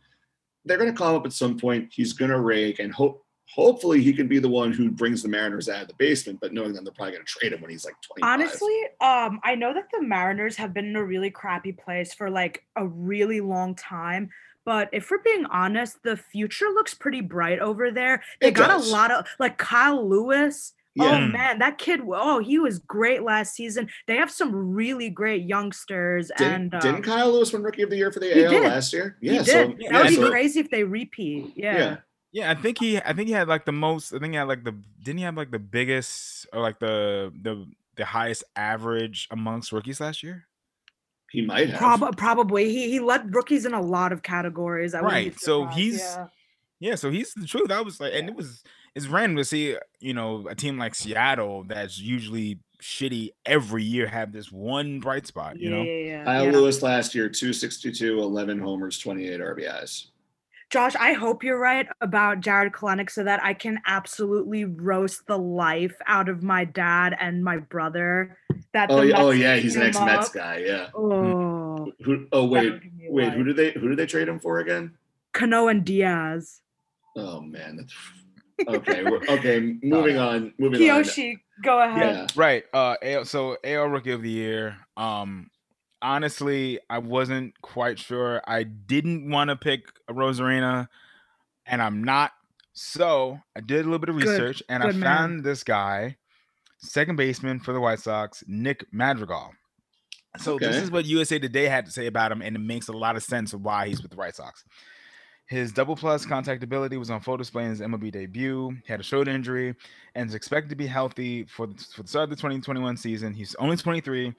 they're going to call up at some point. He's going to rake, and hope hopefully he can be the one who brings the Mariners out of the basement. But knowing that they're probably going to trade him when he's like 25. Honestly, um, I know that the Mariners have been in a really crappy place for like a really long time. But if we're being honest, the future looks pretty bright over there. They It got does. a lot of like Kyle Lewis. Yeah. Oh man, that kid! Oh, he was great last season. They have some really great youngsters, Didn't, and um, didn't Kyle Lewis win Rookie of the Year for the he AL did. last year? he Yeah, did. so that yeah, would be crazy if they repeat. Yeah. yeah. Yeah, I think he I think he had like the most I think he had like the didn't he have like the biggest or like the the the highest average amongst rookies last year? He might have. Prob- probably he he led rookies in a lot of categories. I Right, so he's- yeah. Yeah, so he's the truth. I was like, and it was it's random to see, you know, a team like Seattle that's usually shitty every year have this one bright spot, you yeah, know. yeah, yeah, Kyle yeah. Lewis last year, 262, 11 homers, 28 RBIs. Josh, I hope you're right about Jarred Kelenic so that I can absolutely roast the life out of my dad and my brother. That Oh, yeah, oh yeah, he's an ex Mets up. guy. Yeah. Oh, Who? Oh that wait, would wait. Who life. did they? Who did they trade him for again? Cano and Diaz. Oh man. That's, okay. We're, okay. Moving on. Moving Kiyoshi, go ahead. Yeah. Right. Uh AL, so AL rookie of the year. Um honestly, I wasn't quite sure. I didn't want to pick a Arozarena, and I'm not. So I did a little bit of Good. research and I man. found this guy, second baseman for the White Sox, Nick Madrigal. So this is what USA Today had to say about him, and it makes a lot of sense of why he's with the White Sox. His double plus contact ability was on full display in his MLB debut. He had a shoulder injury and is expected to be healthy for the, for the start of the 2021 season. He's only 23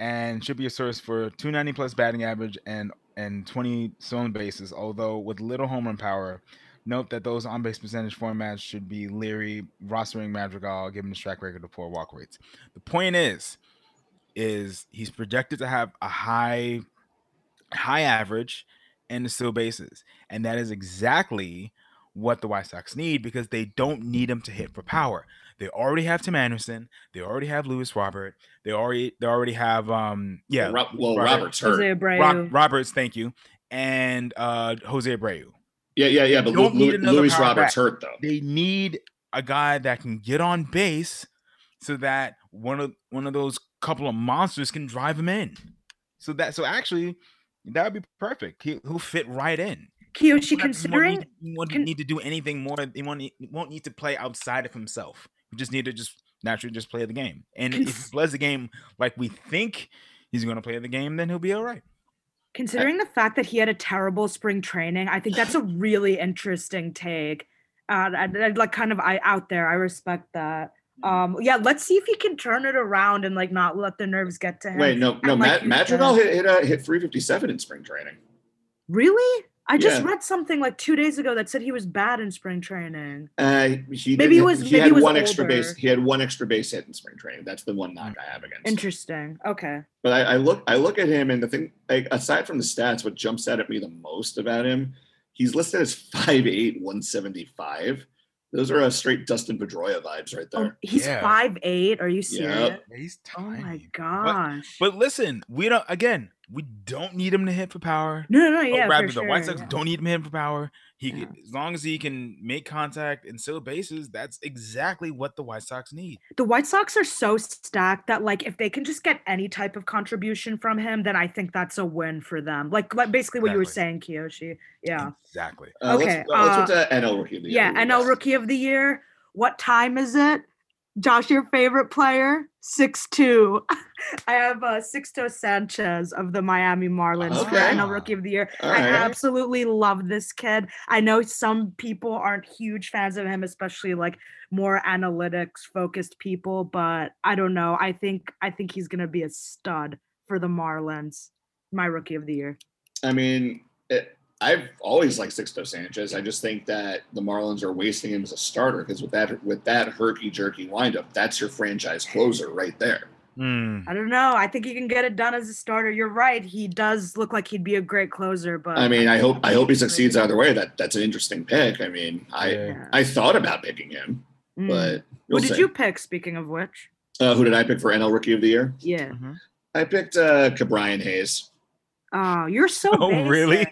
and should be a source for 290 plus batting average and and 20 stolen bases. Although with little home run power, note that those on base percentage formats should be Leary, rostering Madrigal, given his track record of poor walk rates. The point is, is he's projected to have a high high average and the steal bases. And that is exactly what the White Sox need because they don't need him to hit for power. They already have Tim Anderson. They already have Luis Robert. They already they already have um yeah Ro- well, Robert- Robert's hurt. Jose Abreu. Rob, Roberts, thank you, and uh Jose Abreu. Yeah, yeah, yeah. But Don't Lu- need Lu- another Luis power Roberts back. hurt though. They need a guy that can get on base so that one of one of those couple of monsters can drive him in. So that so actually that would be perfect. He, he'll fit right in. Kiyoshi, He won't have- he won't considering he won't con- need to do anything more. He won't need, he won't need to play outside of himself. He just need to just naturally just play the game. And if Cons- he plays the game like we think he's going to play the game, then he'll be all right. considering the fact that he had a terrible spring training, I think that's a really interesting take. Uh, I'd, I'd like kind of I out there. I respect that. Um, yeah, let's see if he can turn it around and like not let the nerves get to him. Wait, no, no. And like Matt Madrigal hit hit, uh, hit 357 in spring training. Really? I just Yeah. read something like two days ago that said he was bad in spring training. Uh, he Maybe did, it was- he maybe had it was one extra base. He had one extra base hit in spring training. That's the one knock I have against. him. Interesting. Okay. But I, I look I look at him and the thing like aside from the stats, what jumps out at me the most about him, he's listed as 5'8", 175. Those are a straight Dustin Pedroia vibes right Oh, there. he's Yeah. five eight. Are you serious? He's tiny. Oh my tiny. gosh. But listen, we don't. Again, we don't need him to hit for power. no, no, no. Yeah. rather, for the White Sox yeah. don't need him to hit for power. He Yeah. can, as long as he can make contact and steal bases, that's exactly what the White Sox need. the White Sox are so stacked that like if they can just get any type of contribution from him, then I think that's a win for them. Like, like basically what you were saying, Kiyoshi. Yeah. Exactly. Uh, Okay, Let's, uh, let's go to NL rookie of the Yeah. year. Who we NL rookie of the year. What time is it? Josh, your favorite player? Six two. I have uh Sixto Sanchez of the Miami Marlins for Okay. NL rookie of the year. All I right. absolutely love this kid. I know some people aren't huge fans of him, especially like more analytics focused people, but I don't know. I think I think he's gonna be a stud for the Marlins. My rookie of the year. I mean, it, I've always liked Sixto Sanchez. I just think that the Marlins are wasting him as a starter because with that with that herky jerky windup, that's your franchise closer right there. Hmm. I don't know. I think he can get it done as a starter. You're right. He does look like he'd be a great closer, but I mean, I hope I hope he succeeds either way. That that's an interesting pick. I mean, I Yeah. Yeah. I thought about picking him, Mm. but Who we'll did see. you pick? Speaking of which, Uh, who did I pick for NL Rookie of the Year? yeah. Mhm. I picked uh, Ke'Bryan Hayes. Oh, you're so. Oh, really?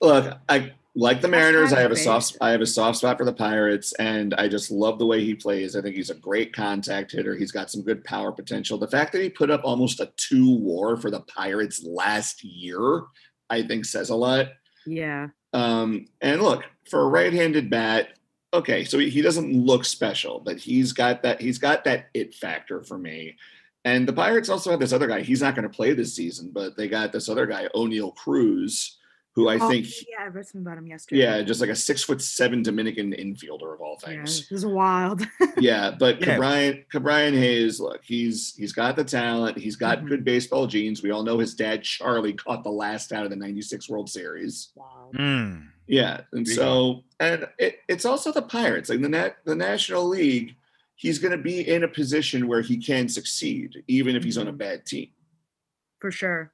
Look, I like the Mariners. I have a soft. I have a soft spot for the Pirates, and I just love the way he plays. I think he's a great contact hitter. He's got some good power potential. The fact that he put up almost a two WAR for the Pirates last year, I think says a lot. Yeah. Um, and look, for a right-handed bat, okay, so he, he doesn't look special, but he's got that he's got that it factor for me. And the Pirates also have this other guy. He's not going to play this season, but they got this other guy, Oneil Cruz, who I Oh, think, yeah, I read something about him yesterday. yeah, just like a six foot seven Dominican infielder of all yeah, things. this is wild. Yeah, but Yeah. Ke'Bryan Ke'Bryan Hayes, look, he's he's got the talent, he's got Mhm. good baseball genes. We all know his dad Charlie caught the last out of the '96 World Series. wow. Mm. Yeah, and Big so and it, it's also the Pirates, like the net the National League. He's going to be in a position where he can succeed, even if he's on a Mhm. bad team. For sure.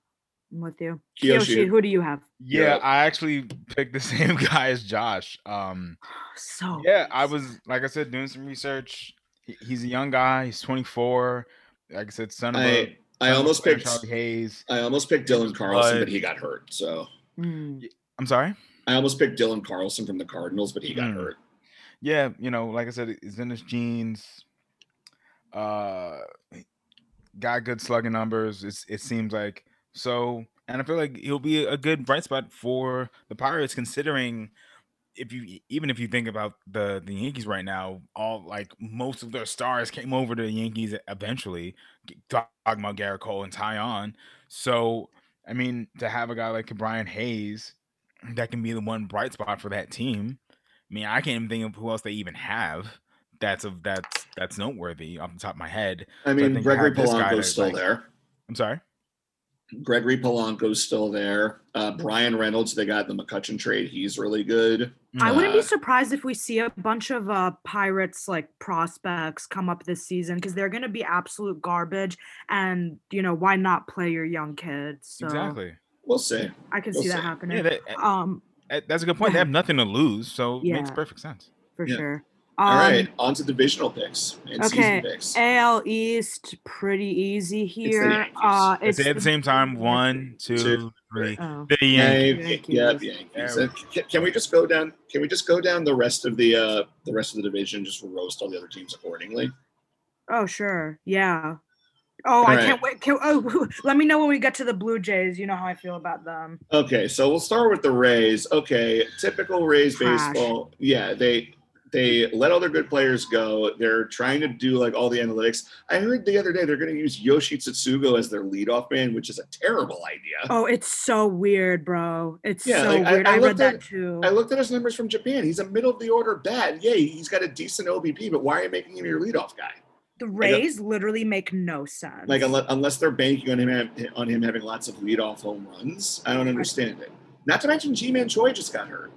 I'm with you. Kiyoshi. Kiyoshi, who do you have? Yeah, Yeah. I actually picked the same guy as Josh. Um, So yeah, I was like I said, doing some research. He's a young guy. He's 24. Like I said, son of a I I son of a almost picked Charlie Hayes. I almost picked Dylan Carlson, But- but he got hurt. So Mm. I'm sorry. I almost picked Dylan Carlson from the Cardinals, but he got Mm. hurt. Yeah, you know, like I said, it's in his genes. Uh, got good slugging numbers. It's, it seems like so, and I feel like he'll be a good bright spot for the Pirates, considering if you even if you think about the the Yankees right now, all like most of their stars came over to the Yankees eventually. Talking about Gerrit Cole and Taillon, so I mean to have a guy like Brian Hayes that can be the one bright spot for that team. I mean, I can't even think of who else they even have. That's of that's that's noteworthy off the top of my head. I So I mean, Gregory have this Polanco's still like- there. I'm sorry. Gregory Polanco's still there. Uh, Bryan Reynolds, they got the McCutcheon trade. He's really good. I wouldn't be Uh, surprised if we see a bunch of uh pirates like prospects come up this season because they're gonna be absolute garbage. And you know, why not play your young kids? So exactly. We'll see. I can We'll see that happening. Yeah, that, um, uh, that's a good point. They have nothing to lose, so it makes perfect sense. for Yeah. sure. All Um, right, on to divisional picks and okay, season picks. AL East, pretty easy the here. Yankees. uh, Let's at the same time. Yankees. One, two, Two, three. Oh. The Yankees. Hey, Yankees. Yep, Yankees. There Uh, Can, can we just go down? Can we just go down the rest of the uh the rest of the division? Just roast all the other teams accordingly. Oh, sure. Yeah. Oh, I Alright. can't wait. Can, oh, let me know when we get to the Blue Jays. You know how I feel about them. Okay, so we'll start with the Rays. Okay, typical Rays Trash. baseball. Yeah, they they let all their good players go. They're trying to do like all the analytics. I heard the other day they're going to use Yoshi Tsutsugo as their leadoff man, which is a terrible idea. Oh, it's so weird, bro. It's Yeah, so like, I- weird. I I, read looked that at- too. I looked at his numbers from Japan. He's a middle of the order bat. Yay, he's got a decent OBP, but why are you making him your leadoff guy? The Rays literally make no sense. Like unless, unless they're banking on him have- on him having lots of leadoff home runs, I don't understand it. Not to mention Ji-Man Choi just got hurt.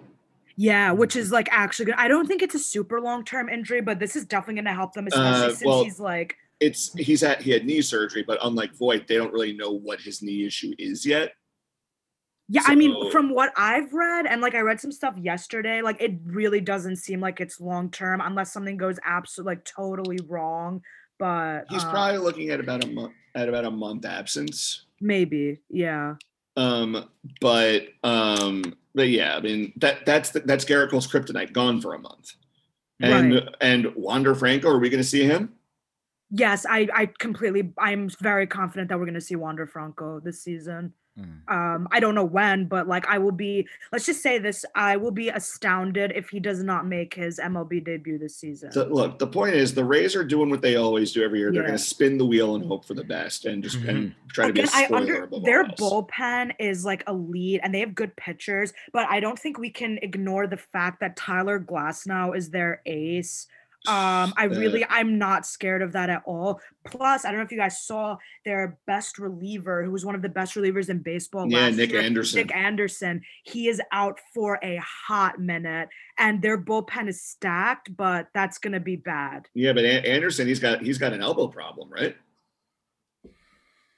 yeah, which is like actually good. I don't think it's a super long term injury, but this is definitely going to help them, especially Uh, since well, he's like, It's he's at he had knee surgery, but unlike Voit, they don't really know what his knee issue is yet. Yeah. I mean, from what I've read, and like I read some stuff yesterday, like it really doesn't seem like it's long term unless something goes absolutely like totally wrong. But He's uh, probably looking at about a month at about a month absence. maybe, yeah. Um, but um, but yeah, I mean that that's the, that's Cole's kryptonite gone for a month. And Right. and Wander Franco, are we going to see him? Yes, I I completely I'm very confident that we're gonna see Wander Franco this season. Mm. Um, I don't know when, but like I will be let's just say this, I will be astounded if he does not make his MLB debut this season. The, look, the point is the Rays are doing what they always do every year. They're Yeah. going to spin the wheel and hope for the best, and just and try to be a Again, I spoiler under above their all bullpen is like elite and they have good pitchers, but I don't think we can ignore the fact that Tyler Glasnow is their ace. Um, I really I'm not scared of that at all. Plus, I don't know if you guys saw their best reliever, who was one of the best relievers in baseball yeah, last Nick year. Anderson. Nick Anderson, he is out for a hot minute, and their bullpen is stacked, but that's gonna be bad. yeah, but An- Anderson, he's got he's got an elbow problem, right?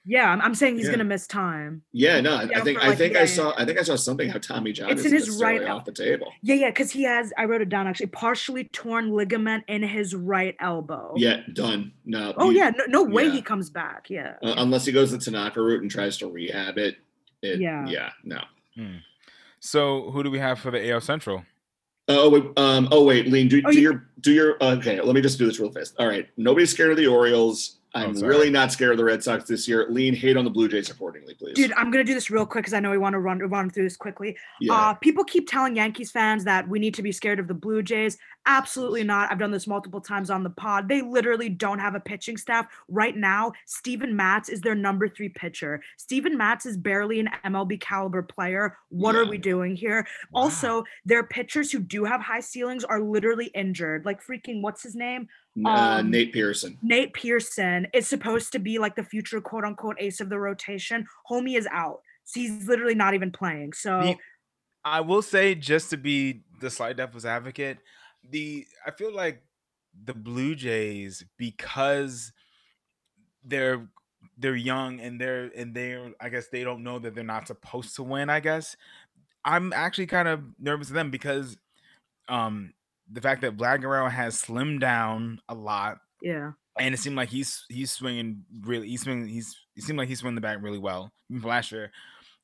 Yeah, I'm, I'm saying he's Yeah. gonna miss time. Yeah, no, I, I think for I think yeah, I saw yeah. I think I saw something how Tommy John It's is in his right necessarily el- off the table. Yeah, yeah, because he has. I wrote it down actually. Partially torn ligament in his right elbow. Yeah, done. No. Oh he- yeah, no, no way yeah. he comes back. Yeah. uh, unless he goes the Tanaka route and tries to rehab it. it Yeah. Yeah. No. So who do we have for the AL Central? Oh wait. Um. Oh wait, Lean. Do, Oh, do you- your do your. Okay. Let me just do this real fast. All right. Nobody's scared of the Orioles. I'm sorry. really not scared of the Red Sox this year. Lean hate on the Blue Jays accordingly, please. Dude, I'm gonna do this real quick because I know we want to run run through this quickly. yeah. Uh, people keep telling Yankees fans that we need to be scared of the Blue Jays. Absolutely not. I've done this multiple times on the pod. They literally don't have a pitching staff right now. Steven Matz is their number three pitcher. Steven Matz is barely an MLB caliber player. What are we doing here? Wow. Also, their pitchers who do have high ceilings are literally injured. Like freaking what's his name? Uh, um, Nate Pearson. Nate Pearson is supposed to be like the future quote unquote ace of the rotation. Homie is out. So he's literally not even playing. So The- I will say, just to be the slight devil's advocate, the I feel like the Blue Jays because they're they're young and they're and they're I guess they don't know that they're not supposed to win. I guess I'm actually kind of nervous of them because um the fact that Vlad Guerrero has slimmed down a lot yeah. and it seemed like he's he's swinging really he's swinging he's it seemed like he's swinging the bat really well even from last year.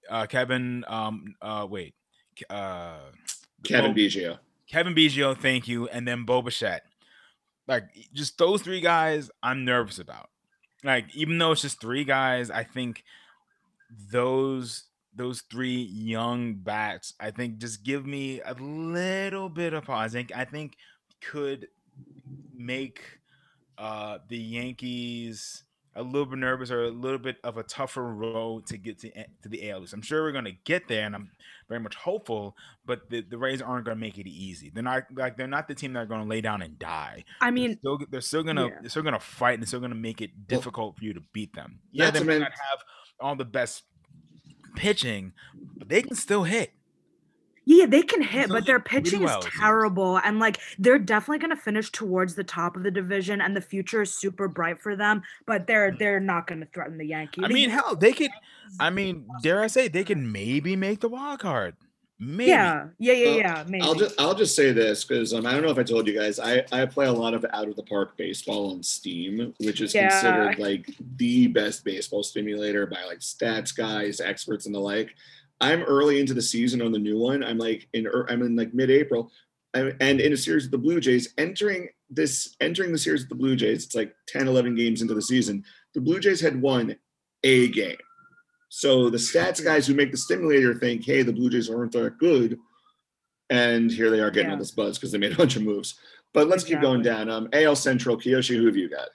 Uh, Kevin, um, uh, wait, uh, Kevin Bo- Biggio. Kevin Biggio, thank you, and then Bo Bichette. Like just those three guys, I'm nervous about. Like even though it's just three guys, I think those those three young bats, I think just give me a little bit of pause. I think I think could make uh the Yankees a little bit nervous or a little bit of a tougher road to get to, to the AL East. I'm sure we're gonna get there, and I'm very much hopeful. But the, the Rays aren't gonna make it easy. They're not like they're not the team that are gonna lay down and die. I They're mean, still they're still gonna yeah. they're still gonna fight and they're still gonna make it Well, difficult for you to beat them. Yeah, they may not have all the best pitching, but they can still hit. yeah, they can hit, still but their pitching well, is terrible. And like they're definitely gonna finish towards the top of the division and the future is super bright for them, but they're mm. they're not gonna threaten the Yankees. I mean, hell, they could. I mean, dare I say they can maybe make the wild card. Maybe. yeah, yeah, yeah, Well, yeah. Maybe. I'll just I'll just say this because um, I don't know if I told you guys I, I play a lot of out of the park baseball on Steam, which is Yeah. considered like the best baseball stimulator by like stats guys, experts, and the like. I'm early into the season on the new one. I'm like in I'm in like mid-April, I'm- and in a series of the Blue Jays entering this entering the series of the Blue Jays. It's like 10, 11 games into the season. The Blue Jays had won a game. So the stats guys who make the stimulator think, hey, the Blue Jays aren't that good. And here they are getting all Yeah. this buzz because they made a bunch of moves. But let's keep going down. Um, AL Central, Kiyoshi, who have you got?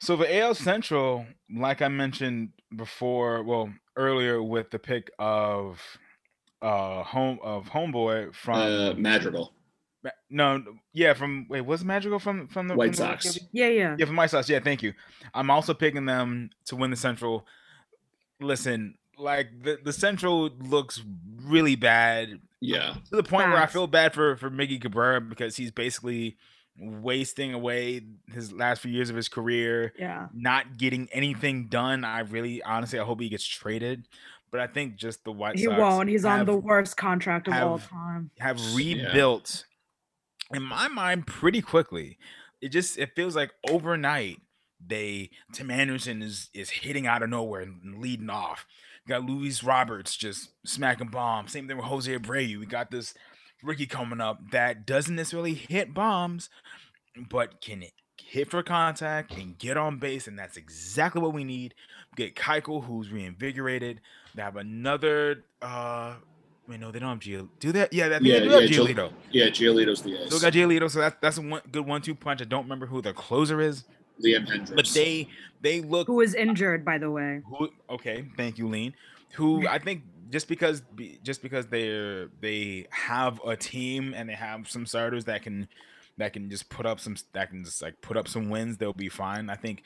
So for AL Central, like I mentioned before, well earlier with the pick of uh home of homeboy from Uh, Madrigal. No yeah from wait was Magical from from the White from the Sox. yeah, yeah. Yeah, from White Sox. Yeah, thank you. I'm also picking them to win the Central. Listen, like the, the Central looks really bad Yeah. to the point where I feel bad for for Miggy Cabrera because he's basically wasting away his last few years of his career, Yeah. not getting anything done. I really, honestly, I hope he gets traded. But I think just the White He Sox won't. He's on the worst contract of all time. have Yeah. rebuilt in my mind pretty quickly. It just it feels like overnight they Tim Anderson is is hitting out of nowhere and leading off. You got Luis Roberts just smacking bombs. Same thing with Jose Abreu. We got this Ricky coming up that doesn't necessarily hit bombs, but can hit for contact and get on base, and that's exactly what we need. Get Keuchel, who's reinvigorated. They have another. uh Wait, no, they don't have Gio. Do that? Yeah, think Yeah, they do have yeah, Gio- Yeah, Giolito's the Still ace. got Giolito, so that's that's a one, good one-two punch. I don't remember who the closer is, Liam Hendriks. but they they look Who was injured, by the way. who okay thank you lean who i think just because just because they're they have a team and they have some starters that can that can just put up some that can just like put up some wins they'll be fine i think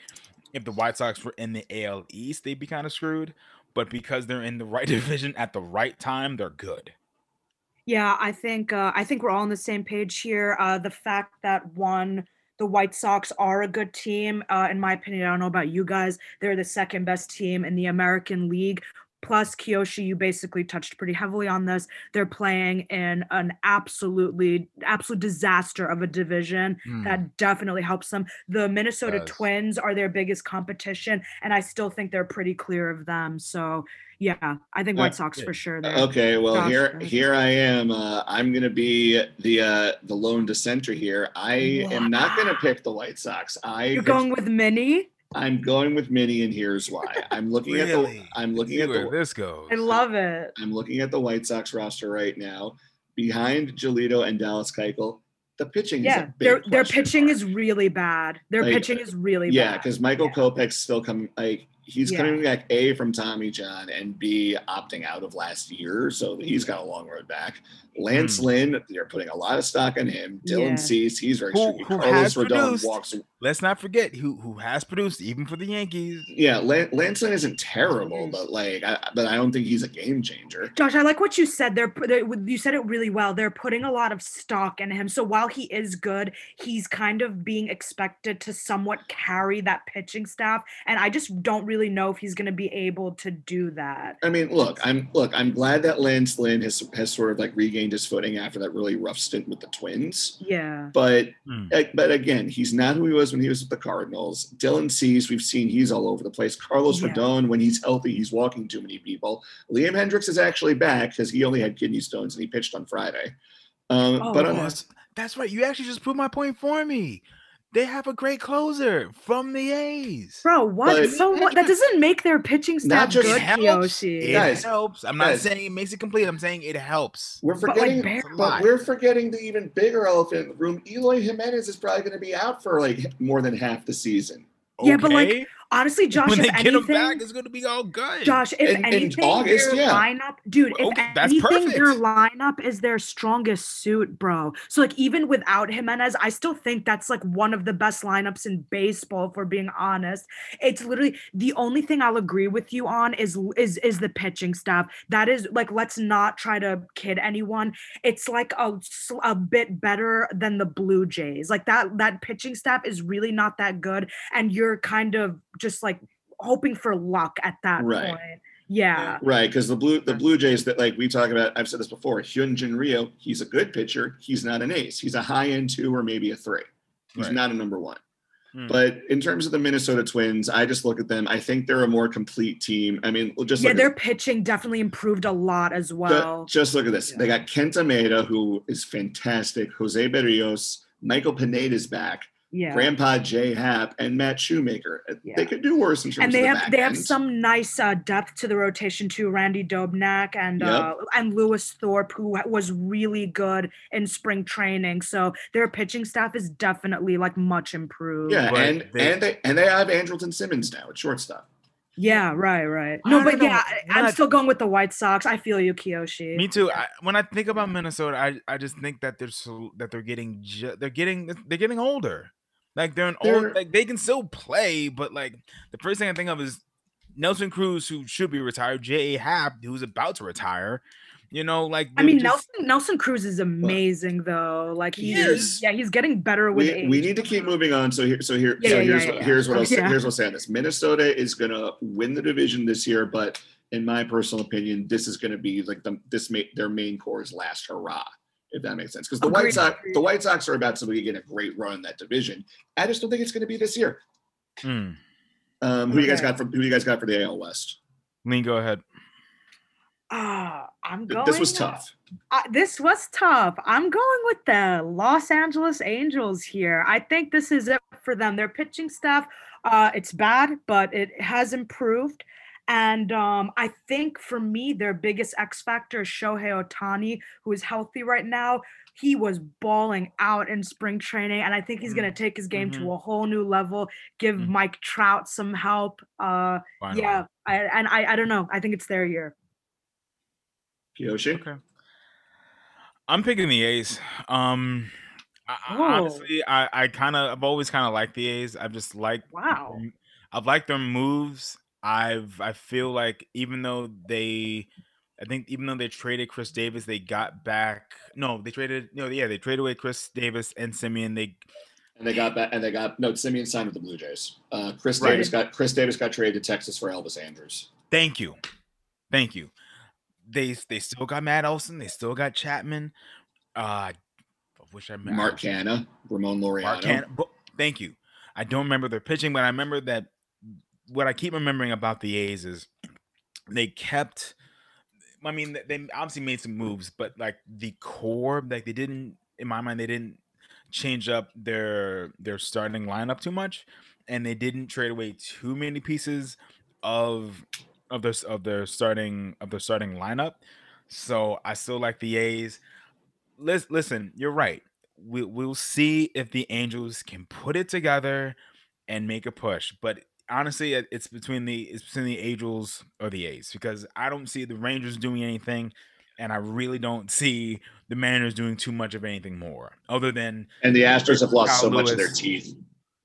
if the white sox were in the al east they'd be kind of screwed but because they're in the right division at the right time they're good Yeah, I think uh, I think we're all on the same page here. Uh, the fact that one, the White Sox are a good team, uh, in my opinion. I don't know about you guys. They're the second best team in the American League. Plus, Kiyoshi, you basically touched pretty heavily on this. They're playing in an absolutely, absolute disaster of a division. Hmm. That definitely helps them. The Minnesota Does. Twins are their biggest competition, and I still think they're pretty clear of them. So, yeah, I think White Sox for sure. Okay, well Josh, here here I am. Uh, I'm gonna be the uh, the lone dissenter here. I am not gonna pick the White Sox. I You're picked- going with Mini? I'm going with Minnie, and here's why. I'm looking at the. Really? I'm looking at where the. this goes. I love it. I'm looking at the White Sox roster right now. Behind Giolito and Dallas Keuchel, the pitching is Yeah, a big their their pitching mark. is really bad. Their Like, pitching is really Yeah, bad. because Michael Yeah. Kopech's still coming. Like he's Yeah. coming back A from Tommy John and B opting out of last year, so he's got a long road back. Lance Hmm. Lynn, they're putting a lot of stock in him. Dylan Yeah. Cease, he's very Who- who Carlos has Rodon produced- walks. Let's not forget who who has produced even for the Yankees. Yeah, Lan- Lance Lynn isn't terrible, but like, I, but I don't think he's a game changer. Josh, I like what you said. They're, they you said it really well. They're putting a lot of stock in him. So while he is good, he's kind of being expected to somewhat carry that pitching staff, and I just don't really know if he's going to be able to do that. I mean, look, I'm look, I'm glad that Lance Lynn has has sort of like regained his footing after that really rough stint with the Twins. Yeah. But Hmm. uh, but again, he's not who he was when he was with the Cardinals. Dylan Cease, we've seen he's all over the place. Carlos Yeah. Rodon, when he's healthy, he's walking too many people. Liam Hendriks is actually back because he only had kidney stones and he pitched on Friday. Um, Oh, but on, that's, that's right. You actually just proved my point for me. They have a great closer from the A's. Bro, what? But- so what? That doesn't make their pitching staff just good, helps. Kiyoshi. It Guys, helps. I'm not guys. saying it makes it complete. I'm saying it helps. we're But, like, forgetting, but we're forgetting the even bigger elephant in the room. Eloy Jimenez is probably going to be out for like more than half the season. Yeah, but, like, Okay? Honestly, Josh, when if they get anything, him back, it's going to be all good. Josh, if In- in anything, August, their yeah. lineup, dude, if Okay, that's anything, their perfect. lineup is their strongest suit, bro. So like even without Jimenez, I still think that's like one of the best lineups in baseball. For being honest, it's literally the only thing I'll agree with you on is is is the pitching staff. That is like, let's not try to kid anyone. It's like a a bit better than the Blue Jays. Like that that pitching staff is really not that good, and you're kind of just like hoping for luck at that Right. point. Yeah. Right, because the blue the Blue Jays that like we talk about, I've said this before. Hyun-jin Ryu, he's a good pitcher. He's not an ace. He's a high end two or maybe a three. He's Right. not a number one. Hmm. But in terms of the Minnesota Twins, I just look at them. I think they're a more complete team. I mean, just yeah, look their at, pitching definitely improved a lot as ju- well. just look at this. They got Kenta Maeda, who is fantastic. Jose Berrios, Michael Pineda's back. Yeah. Grandpa Jay Happ, and Matt Shoemaker. Uh, Yeah. They could do worse in terms and they of the have back they have some nice uh, depth to the rotation too. Randy Dobnak and Yep. uh, and Lewis Thorpe, who was really good in spring training. So their pitching staff is definitely like much improved. Yeah, But and they- and they and they have Andrelton Simmons now at shortstop. Yeah, right, right. No, but know. yeah, I, I'm still going with the White Sox. I feel you, Kiyoshi. Me too. I, when I think about Minnesota, I, I just think that they're so that they're getting ju- they're getting they're getting older. Like they're an They're- old like they can still play, but like the first thing I think of is Nelson Cruz, who should be retired, J.A. Happ, who's about to retire. You know, like I mean, just- Nelson Nelson Cruz is amazing though. Like He he's is. yeah, he's getting better with We, age. we need to keep moving on. So here, so here, Yeah, so yeah, here's yeah, what yeah. here's what I'll say, Yeah. here's what I'll say on this. Minnesota is gonna win the division this year, but in my personal opinion, this is gonna be like the this ma- their main core's last hurrah, if that makes sense. Because the White Sox, the White Sox are about to get a great run in that division. I just don't think it's gonna be this year. Mm. Um, who you guys got for who you guys got for the AL West? Lean, go ahead. Ah, I'm going. This was tough. Uh, this was tough. I'm going with the Los Angeles Angels here. I think this is it for them. Their pitching staff, uh, it's bad, but it has improved. And um, I think for me, their biggest X factor is Shohei Ohtani, who is healthy right now. He was balling out in spring training, and I think he's going to take his game Mhm. to a whole new level. Give Mhm. Mike Trout some help. Uh, Finally. yeah, I, and I, I don't know. I think it's their year. Kiyoshi. Okay. I'm picking the A's. Um, I, I- Oh. honestly, I, I kind of, I've always kind of liked the A's. I've just liked, Wow. their- I've liked their moves. I've, I feel like even though they, I think even though they traded Khris Davis, they got back. No, they traded. No, yeah, they traded away Khris Davis and Semien. They, And they got back, and they got no. Semien signed with the Blue Jays. Uh, Khris Right. Davis got Khris Davis got traded to Texas for Elvis Andrus. thank you, thank you. They, they still got Matt Olson. They still got Chapman. Uh, I wish I Mark Canha, Ramon Laureano. Mark Canha. Thank you. I don't remember their pitching, but I remember that what I keep remembering about the A's is they kept. I mean, they- obviously made some moves, but like the core, like they didn't, in my mind, they didn't change up their their starting lineup too much. and they didn't trade away too many pieces of of their of their starting of their starting lineup. So I still like the A's. Listen, listen, you're right. We we'll see if the Angels can put it together and make a push. But honestly, it's between the it's between the Angels or the A's because I don't see the Rangers doing anything, and I really don't see the Mariners doing too much of anything more other than. And the Astros have lost so much of their teeth.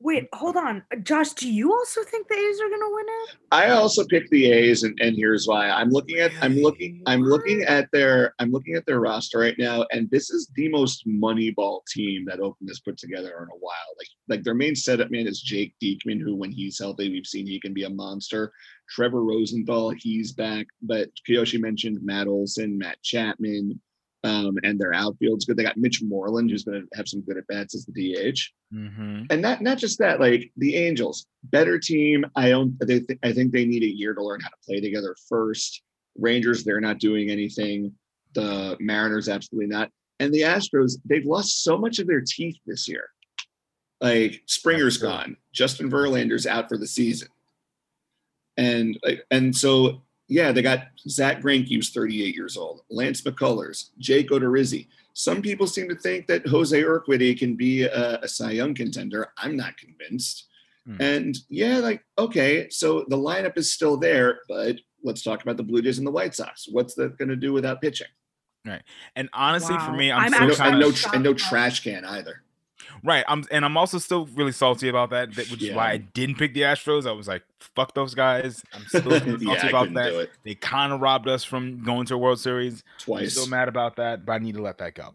Wait, hold on. Josh, do you also think the A's are gonna win it? I also picked the A's and, and here's why. I'm looking at I'm looking I'm looking at their I'm looking at their roster right now, and this is the most moneyball team that Oakland has put together in a while. Like like their main setup man is Jake Diekman, who when he's healthy, we've seen he can be a monster. Trevor Rosenthal, he's back, but Kiyoshi mentioned Matt Olson, Matt Chapman, um, and their outfield's good. They got Mitch Moreland, who's going to have some good at bats as the DH, mm-hmm. and not not just that. Like the Angels, better team. I don't. They th- I think they need a year to learn how to play together first. Rangers, they're not doing anything. The Mariners, absolutely not. And the Astros, they've lost so much of their teeth this year. Like Springer's gone, Justin Verlander's out for the season, and and so yeah, they got Zack Greinke, who's 38 years old, Lance McCullers, Jake Odorizzi. Some people seem to think that Jose Urquidy can be a, a Cy Young contender. I'm not convinced. Hmm. And yeah, like, okay, so the lineup is still there, but let's talk about the Blue Jays and the White Sox. What's that going to do without pitching? Right. And honestly, wow. for me, I'm, I'm so and no, and no, and no trash can either. Right. I'm and I'm also still really salty about that, which yeah. is why I didn't pick the Astros. I was like, fuck those guys. I'm still salty yeah, about that. They kind of robbed us from going to a World Series. Twice. I'm still mad about that, but I need to let that go.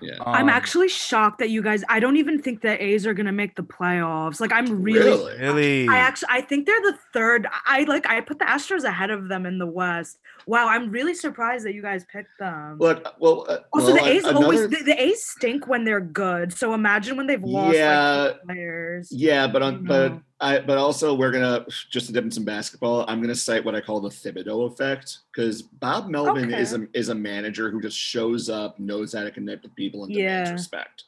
Yeah. Um, I'm actually shocked that you guys. I don't even think the A's are gonna make the playoffs. Like I'm really, really, really. I actually, I think they're the third. I like. I put the Astros ahead of them in the West. Wow, I'm really surprised that you guys picked them. Look, well, uh, also well, the A's another... always the, the, A's stink when they're good. So imagine when they've lost yeah, like, players. Yeah, but on but I but also we're gonna just to dip in some basketball. I'm gonna cite what I call the Thibodeau effect because Bob Melvin okay. is a is a manager who just shows up, knows how to connect with people, and demands yeah. respect.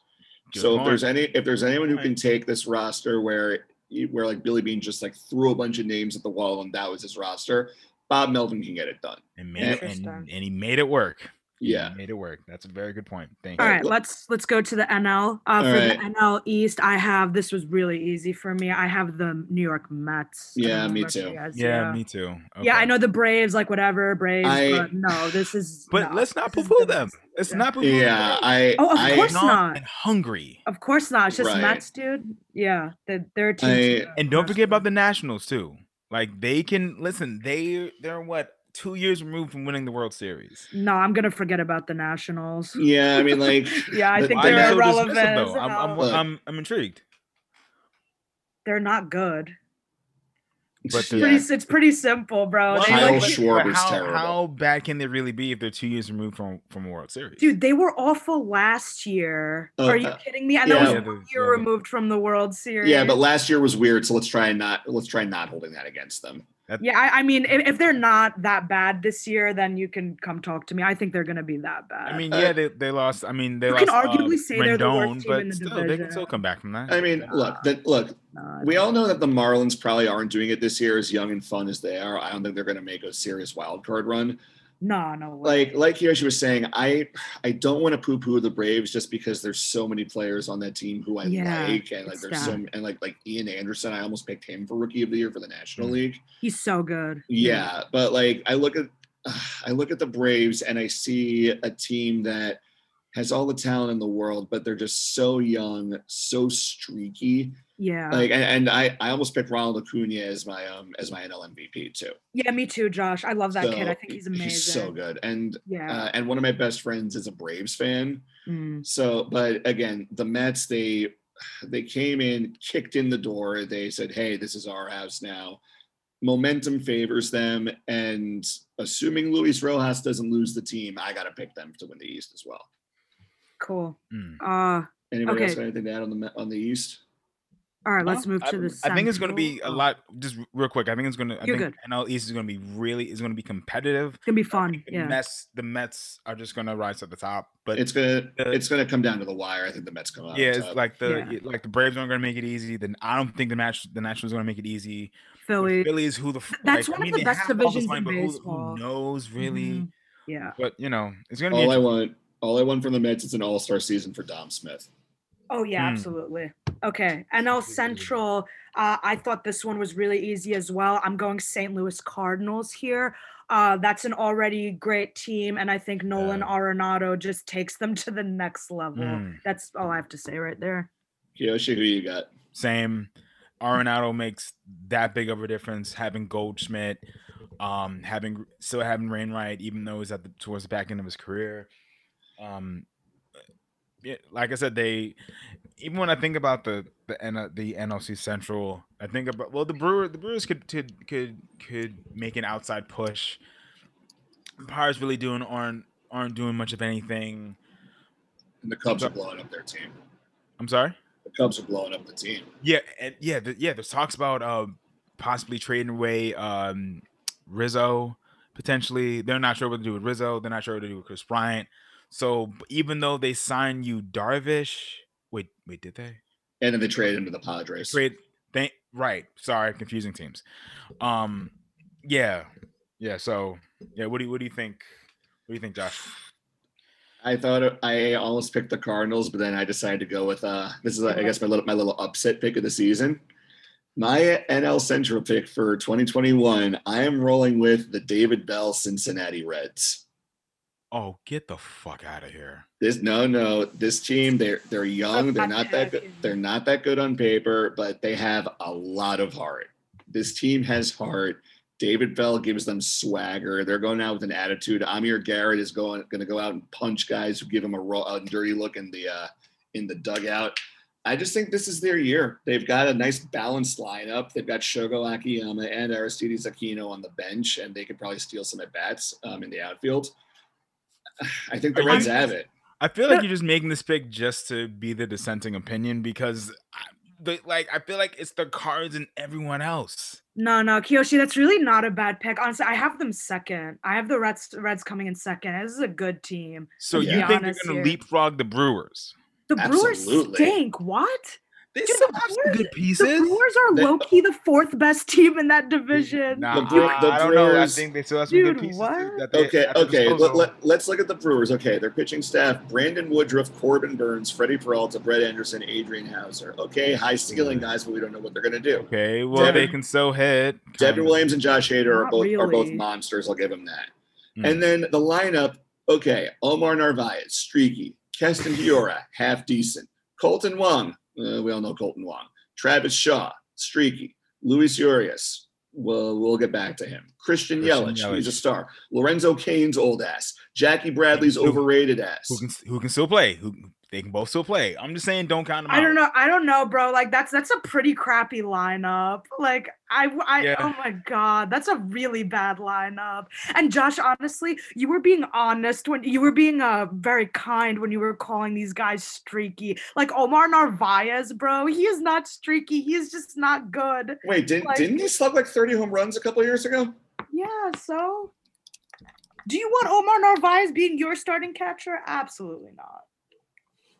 Good so point. if there's any if there's anyone who can take this roster where where like Billy Beane just like threw a bunch of names at the wall and that was his roster, Bob Melvin can get it done. And made it, and, and he made it work. Yeah, made it work. That's a very good point. Thank All you. All right, let's let's go to the NL. Uh, for right. the NL East, I have this was really easy for me. I have the New York Mets. Yeah, me too. yeah, yeah, me too. Okay. Yeah, I know the Braves, like whatever Braves, I, but no, this is. But no, let's not poo-poo them. Let's yeah. not poo-poo Yeah. I. Oh, of I, course not. hungry. Of course not. It's just right. Mets, dude. Yeah, they're, they're a team. I, and don't forget about the Nationals too. Like they can listen. They they're what two years removed from winning the World Series. No, I'm gonna forget about the Nationals. Yeah, I mean, like, yeah, I think they're irrelevant. I'm, I'm, I'm, I'm intrigued. They're not good. But it's pretty, it's pretty simple, bro. Well, Kyle like, Schwarber's how, terrible. How bad can they really be if they're two years removed from from a World Series? Dude, they were awful last year. Uh, Are you uh, kidding me? And yeah, that was one year yeah. removed from the World Series. Yeah, but last year was weird, so let's try and not let's try not holding that against them. That, yeah, I, I mean, if, if, they're not that bad this year, then you can come talk to me. I think they're going to be that bad. I mean, yeah, they, they lost. I mean, they you lost. can arguably uh, say Rendon, they're the worst team in the still, division. They can still come back from that. I mean, nah, look, the, look. Nah, we all know that the Marlins probably aren't doing it this year as young and fun as they are. I don't think they're going to make a serious wild card run. No, no. Way. Like like Yoshi was saying, I I don't want to poo poo the Braves just because there's so many players on that team who I yeah, like, and like there's some and like like Ian Anderson, I almost picked him for Rookie of the Year for the National mm. League. He's so good. Yeah, but like I look at I look at the Braves and I see a team that has all the talent in the world, but they're just so young, so streaky yeah. Like and, and, I I almost picked Ronald Acuna as my um as my NL MVP too. Yeah, me too, Josh. I love that so, kid. I think he's amazing. He's so good. And yeah. Uh, and one of my best friends is a Braves fan. Mm. So, but again, the Mets they they came in, kicked in the door. They said, "Hey, this is our house now." Momentum favors them, and assuming Luis Rojas doesn't lose the team, I got to pick them to win the East as well. Cool. Mm. Uh Anybody okay. else got anything to add on the on the East? All right, let's move I, to the. I think it's going to be a lot. Just real quick, I think it's going to. I You're think good. NL East is going to be really is going to be competitive. It's gonna be fun. the Yeah. Mets, the Mets are just going to rise to the top. But It's gonna the- it's gonna come down to the wire. I think the Mets come out. yeah, it's like the Yeah. like the Braves aren't going to make it easy. Then I don't think the match the Nationals are going to make it easy. The Philly. Phillies, who the That's like, one I of the best have all this divisions money, in but who- baseball. Who knows really? Mhm. Yeah. But you know, it's going to be. all I want. All I want from the Mets is an All Star season for Dom Smith. Oh yeah, Mm. absolutely. Okay, NL Central. Uh, I thought this one was really easy as well. I'm going St. Louis Cardinals here. Uh, that's an already great team, and I think Nolan Yeah. Arenado just takes them to the next level. Mm. That's all I have to say right there. Kiyoshi, who you got? Same. Arenado makes that big of a difference. Having Goldschmidt, um, having still having Wainwright, even though he's at the towards the back end of his career. Um, yeah, like I said, they even when I think about the the N- the NLC Central, I think about well the Brewer the Brewers could could could could make an outside push. Pirates really doing aren't aren't doing much of anything. And the Cubs are blowing up their team. I'm sorry. The Cubs are blowing up the team. Yeah, and yeah, the, yeah. There's talks about uh, possibly trading away um, Rizzo potentially. They're not sure what to do with Rizzo. They're not sure what to do with Kris Bryant. So even though they signed Yu Darvish, wait, wait, did they And then they traded him to the Padres. trade? Thank right. Sorry, confusing teams. Um, yeah, yeah. So yeah, what do you what do you think? What do you think, Josh? I thought I almost picked the Cardinals, but then I decided to go with uh this is I guess my little my little upset pick of the season. My NL Central pick for 2021, I am rolling with the David Bell Cincinnati Reds. Oh, get the fuck out of here! This no no this team they're they're young they're not that good. They're not that good on paper but they have a lot of heart. This team has heart. David Bell gives them swagger. They're going out with an attitude. Amir Garrett is going going to go out and punch guys who give him a, ro- a dirty look in the uh, in the dugout. I just think this is their year. They've got a nice balanced lineup. They've got Shogo Akiyama and Aristides Aquino on the bench, and they could probably steal some at bats um, in the outfield. I think the Are you- Reds have it. I feel like you're just making this pick just to be the dissenting opinion because, I, the, like, I feel like it's the Cards and everyone else. No, no, Kiyoshi, that's really not a bad pick. Honestly, I have them second. I have the Reds Reds coming in second. This is a good team. So you think they're going to leapfrog the Brewers? The Brewers Absolutely. stink. What? They Dude, still the have some Brewers- good The. Brewers are They- low key the fourth best team in that division. Nah, The Brew- I, the I don't know. I think they still have some good pieces. what? that they- Okay, okay. Let, disposal. let, let's look at the Brewers. Okay, their pitching staff: Brandon Woodruff, Corbin Burnes, Freddy Peralta, Brett Anderson, Adrian Houser. Okay, high ceiling guys, but we don't know what they're going to do. Okay, well they can still hit. Devin. Williams and Josh Hader are Not both are both monsters. I'll give them that. Mm. And then the lineup. Okay, Omar Narvaez, streaky. Keston Hiura, half decent. Kolten Wong, uh, we all know Kolten Wong. Travis Shaw, streaky. Luis Urias, well, we'll get back to him. Christian, Christian Yelich, he's a star. Lorenzo Cain's old ass. Jackie Bradley's Who- overrated ass. who can who can still play? Who they can both still play. I'm just saying, don't count them out. I don't know. I don't know, bro. Like that's that's a pretty crappy lineup. Like I, I Yeah. oh my god, that's a really bad lineup. And Josh, honestly, you were being honest when you were being uh very kind when you were calling these guys streaky. Like Omar Narvaez, bro, he is not streaky. He is just not good. Wait, didn't Like- didn't he slug like 30 home runs a couple years ago? Yeah. So, do you want Omar Narvaez being your starting catcher? Absolutely not.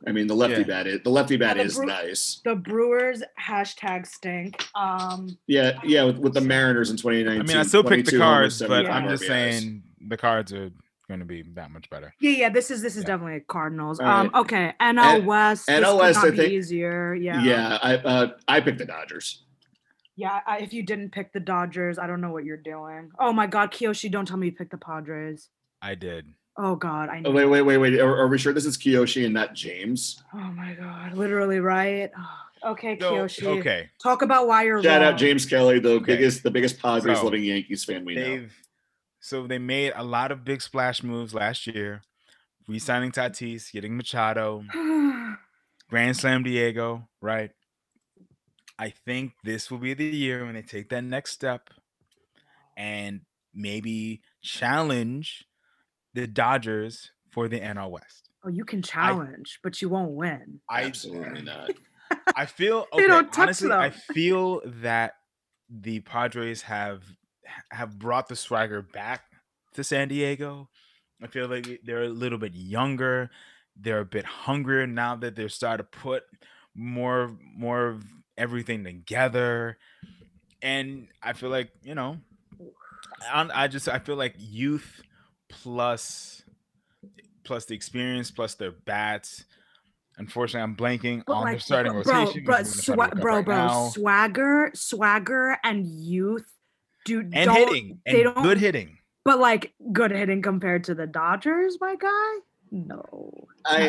I mean, the lefty Yeah. bat is the lefty bat the is Brew- nice. The Brewers hashtag stink. Um. Yeah, yeah, with, with the Mariners in 2019. I mean, I still pick the cards, but 75 I'm just RBIs. saying the cards are going to be that much better. Yeah, yeah. This is this is Yeah. definitely Cardinals. All Um, okay, NL And- West. This NL could West, not I be think- easier. Yeah, Yeah, I uh, I picked the Dodgers. Yeah. I, if you didn't pick the Dodgers, I don't know what you're doing. Oh my God, Kiyoshi, don't tell me you picked the Padres. I did. Oh God, I know. Oh, wait, wait, wait, wait. Are, are we sure this is Kiyoshi and not James? Oh my God, literally right. Oh, okay, So, Kiyoshi. okay, Talk about why you're Shout wrong. out James Kelly, the Okay. biggest the biggest Padres So, loving Yankees fan we know. so they made a lot of big splash moves last year, re-signing Tatis, getting Machado, Grand Slam Diego, right? I think this will be the year when they take that next step and maybe challenge the Dodgers for the NL West. oh, you can challenge, but you won't win. I Absolutely not. I feel They don't touch honestly, I feel that the Padres have have brought the swagger back to San Diego. I feel like they're a little bit younger. They're a bit hungrier now that they're starting to put more more of everything together. And I feel like, you know, I, I just I feel like youth plus plus the experience plus their bats. Unfortunately, I'm blanking But on their like, starting bro, rotation. bro, which I'm gonna try to swa- bro, right bro, now. swagger, swagger, and youth, dude. and hitting They and don't. good hitting. But like good hitting compared to the Dodgers, my guy. No, I no,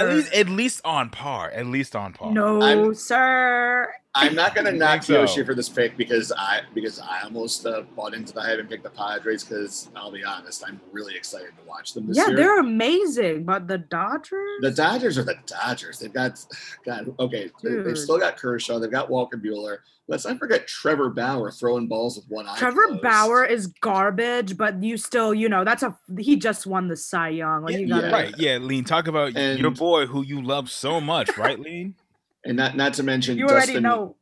At least, at least on par. At least on par. no, I'm- sir. I'm not gonna knock think so? Yoshi for this pick because I because I almost uh, bought into the hype and picked the Padres because I'll be honest, I'm really excited to watch them this Yeah, year. they're amazing, but the Dodgers. The Dodgers are the Dodgers. They've got God. Okay, they, Dude. they've still got Kershaw. They've got Walker Buehler. Let's not forget Trevor Bauer throwing balls with one eye. Trevor closed. Bauer is garbage, but you still, you know, that's a he just won the Cy Young. Like Yeah, you gotta yeah. Right. Yeah, Lean. Talk about your boy who you love so much, right, Lean? And not not to mention You already Dustin. know.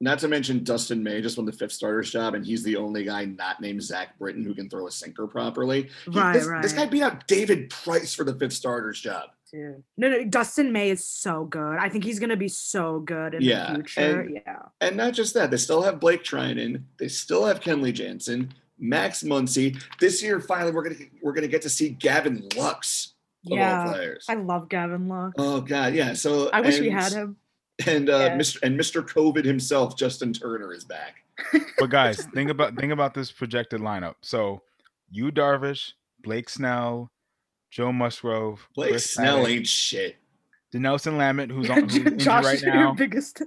Not to mention Dustin May just won the fifth starter's job, and he's the only guy not named Zack Britton who can throw a sinker properly. He- Right, this, right. this guy beat out David Price for the fifth starter's job. Dude. No, no, Dustin May is so good. I think he's gonna be so good in Yeah, the future. and- yeah. And not just that, they still have Blake Treinen. They still have Kenley Jansen, Max Muncy. This year, finally, we're gonna we're gonna get to see Gavin Lux of all Yeah. players. I love Gavin Lux. Oh God, yeah. So I wish we had him. And uh, Yeah. Mr. and Mr. COVID himself, Justin Turner, is back. But guys, think about think about this projected lineup. So you Darvish, Blake Snell, Joe Musgrove, Blake Chris Snell Paddack, ain't shit. Dinelson Lamet, who's on who's injured Josh right is your now. biggest